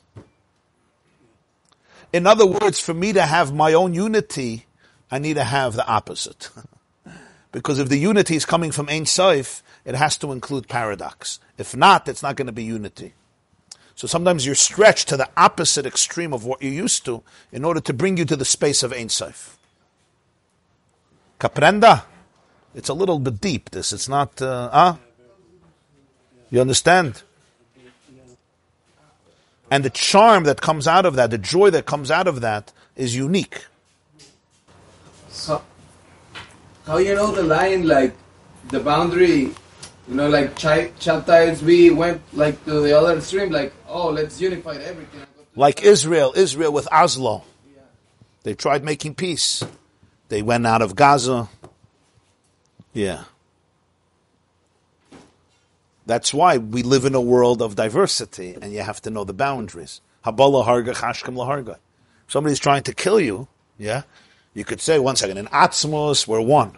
In other words, for me to have my own unity, I need to have the opposite. <laughs> because if the unity is coming from Ein Sof, it has to include paradox. If not, it's not going to be unity. So sometimes you're stretched to the opposite extreme of what you're used to in order to bring you to the space of Ein Sof. Caprenda? It's a little bit deep, this. It's not, uh, huh? You understand? And the charm that comes out of that, the joy that comes out of that, is unique. So, how you know the line, like the boundary, you know, like Ch- Chaltaites, we went like to the other stream, like, oh, let's unify everything. Like Israel, Israel with Oslo. Yeah. They tried making peace. They went out of Gaza. Yeah. That's why we live in a world of diversity and you have to know the boundaries. Habala harga laharga. Somebody's trying to kill you, yeah? You could say, one second, in Atzmos, we're one.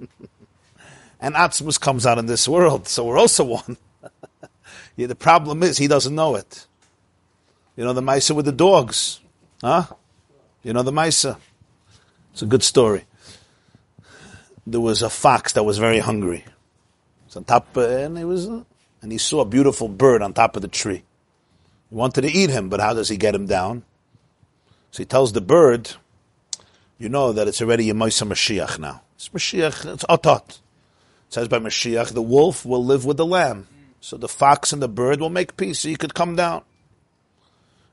<laughs> and Atzmos comes out in this world, so we're also one. <laughs> yeah, the problem is, he doesn't know it. You know the Misa with the dogs? Huh? You know the Misa? It's a good story. There was a fox that was very hungry. It's on top, and he was, and he saw a beautiful bird on top of the tree. He wanted to eat him, but how does he get him down? So he tells the bird, "You know that it's already Yemaisa Mashiach now. It's Mashiach. It's Atat. It says by Mashiach, the wolf will live with the lamb, so the fox and the bird will make peace. So you could come down."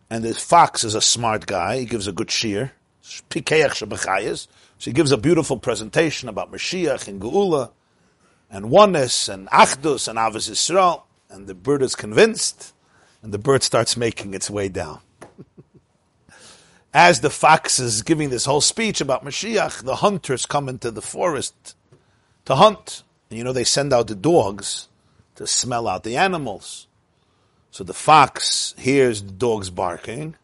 And the fox is a smart guy. He gives a good shear. So he gives a beautiful presentation about Mashiach and Geula and oneness and Achdus and Avos Yisrael. And the bird is convinced, and the bird starts making its way down. <laughs> As the fox is giving this whole speech about Mashiach, the hunters come into the forest to hunt. And you know, they send out the dogs to smell out the animals. So the fox hears the dogs barking,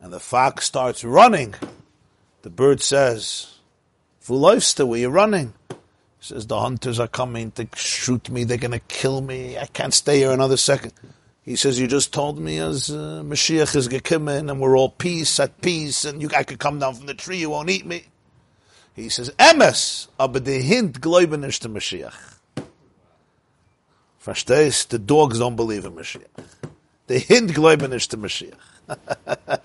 and the fox starts running. The bird says, Fuloifsta, where you running? He says, the hunters are coming to shoot me, they're gonna kill me, I can't stay here another second. He says, you just told me as uh, Mashiach is gekommen and we're all peace at peace and you, I could come down from the tree, you won't eat me. He says, Emes, aber the hint gläuben ist der Mashiach. Verstehst? The dogs don't believe in Mashiach. The hint gläuben ist Mashiach. <laughs>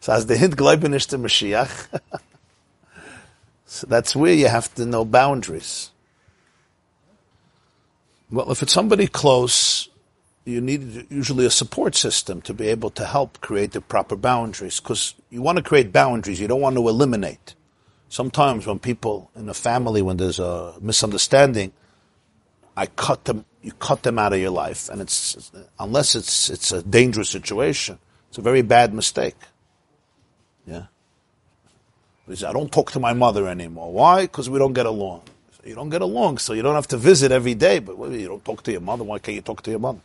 so as the hint gläuben ist Mashiach. <laughs> so that's where you have to know boundaries. Well, if it's somebody close, you need usually a support system to be able to help create the proper boundaries. Because you want to create boundaries, you don't want to eliminate. Sometimes when people in a family, when there's a misunderstanding, I cut them. You cut them out of your life, and it's unless it's it's a dangerous situation, it's a very bad mistake. Yeah. Because I don't talk to my mother anymore. Why? Because we don't get along. You don't get along, so you don't have to visit every day. But you don't talk to your mother. Why can't you talk to your mother?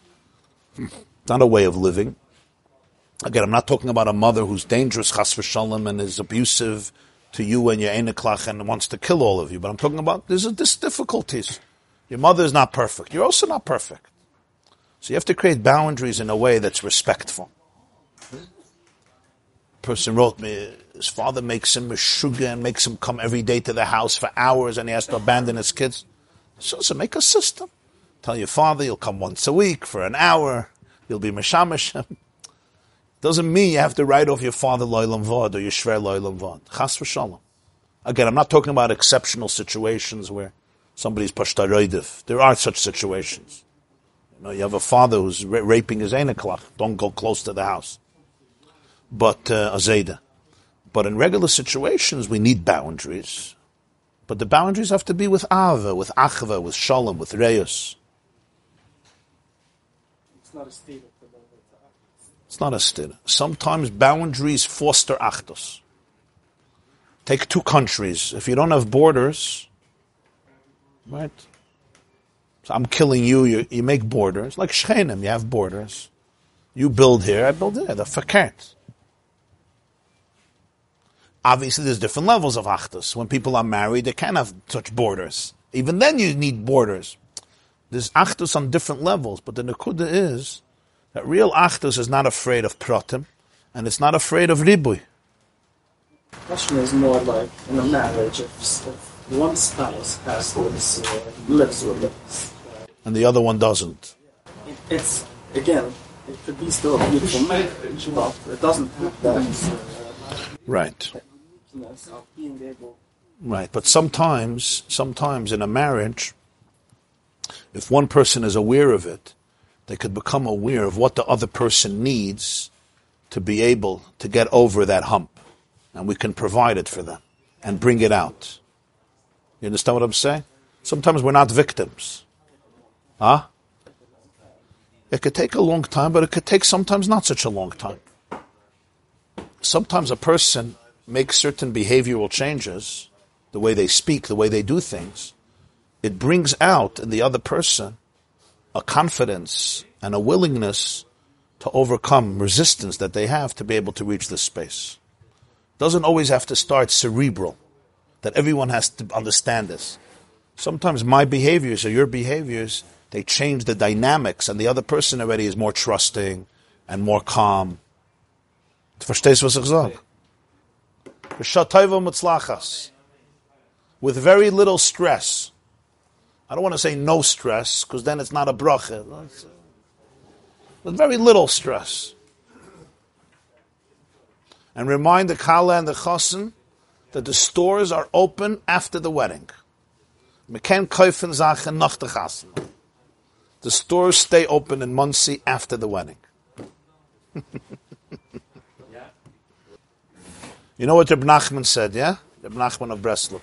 It's not a way of living. Again, I'm not talking about a mother who's dangerous, chas v'shalom, and is abusive to you and your eneklach and wants to kill all of you. But I'm talking about there's this difficulties. Your mother is not perfect. You're also not perfect. So you have to create boundaries in a way that's respectful. Person wrote me, his father makes him a sugar and makes him come every day to the house for hours and he has to abandon his kids. So, so make a system. Tell your father you'll come once a week for an hour. You'll be mashamish. <laughs> Doesn't mean you have to write off your father loylam vod or your shver loylam vod. Chas v'shalom. Again, I'm not talking about exceptional situations where somebody's pashtaroidiv. There are such situations. You know, you have a father who's ra- raping his eneklach. Don't go close to the house. But uh, azeda. But in regular situations, we need boundaries. But the boundaries have to be with ava, with achva, with shalom, with reus. It's not a state of the moment. It's not a stir. Sometimes boundaries foster achdos. Take two countries. If you don't have borders, right? So I'm killing you, you, you make borders. Like Shchenim, you have borders. You build here, I build there. The fakert. Obviously, there's different levels of achdus. When people are married, they can't have such borders. Even then, you need borders. There's achdus on different levels, but the nakuda is that real achdus is not afraid of pratim, and it's not afraid of ribui. The question is more like in a marriage, if, if one spouse has this, uh, lives with this, uh, and the other one doesn't. it, it's, again, it could be still a beautiful marriage, but it doesn't have that uh, Right. Of being able Right. But sometimes, sometimes in a marriage, if one person is aware of it, they could become aware of what the other person needs to be able to get over that hump. And we can provide it for them and bring it out. You understand what I'm saying? Sometimes we're not victims. Huh? It could take a long time, but it could take sometimes not such a long time. Sometimes a person makes certain behavioral changes, the way they speak, the way they do things. It brings out in the other person a confidence and a willingness to overcome resistance that they have to be able to reach this space. Doesn't always have to start cerebral, that everyone has to understand this. Sometimes my behaviors or your behaviors, they change the dynamics and the other person already is more trusting and more calm. Verstehst was ich sage? With very little stress. I don't want to say no stress, because then it's not a bracha. With very little stress. And remind the Kala and the Chosin that the stores are open after the wedding. The stores stay open in Monsey after the wedding. <laughs> You know what Reb Nachman said, yeah? Reb Nachman of Breslov.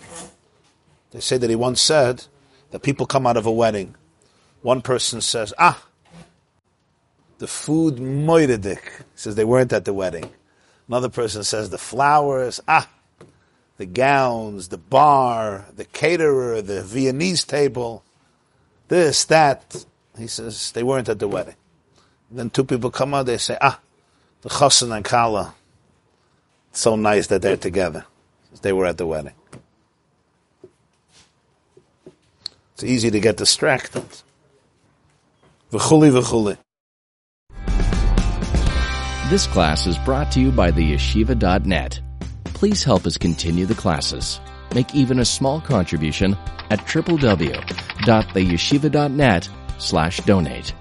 They say that he once said that people come out of a wedding. One person says, ah, the food moiridik. He says they weren't at the wedding. Another person says the flowers, ah, the gowns, the bar, the caterer, the Viennese table, this, that. He says they weren't at the wedding. Then two people come out, they say, ah, the chassan and kala so nice that they're together. Since they were at the wedding. It's easy to get distracted. V'chuli v'chuli. This class is brought to you by the yeshiva.net. Please help us continue the classes. Make even a small contribution at www.theyeshiva.net slash donate.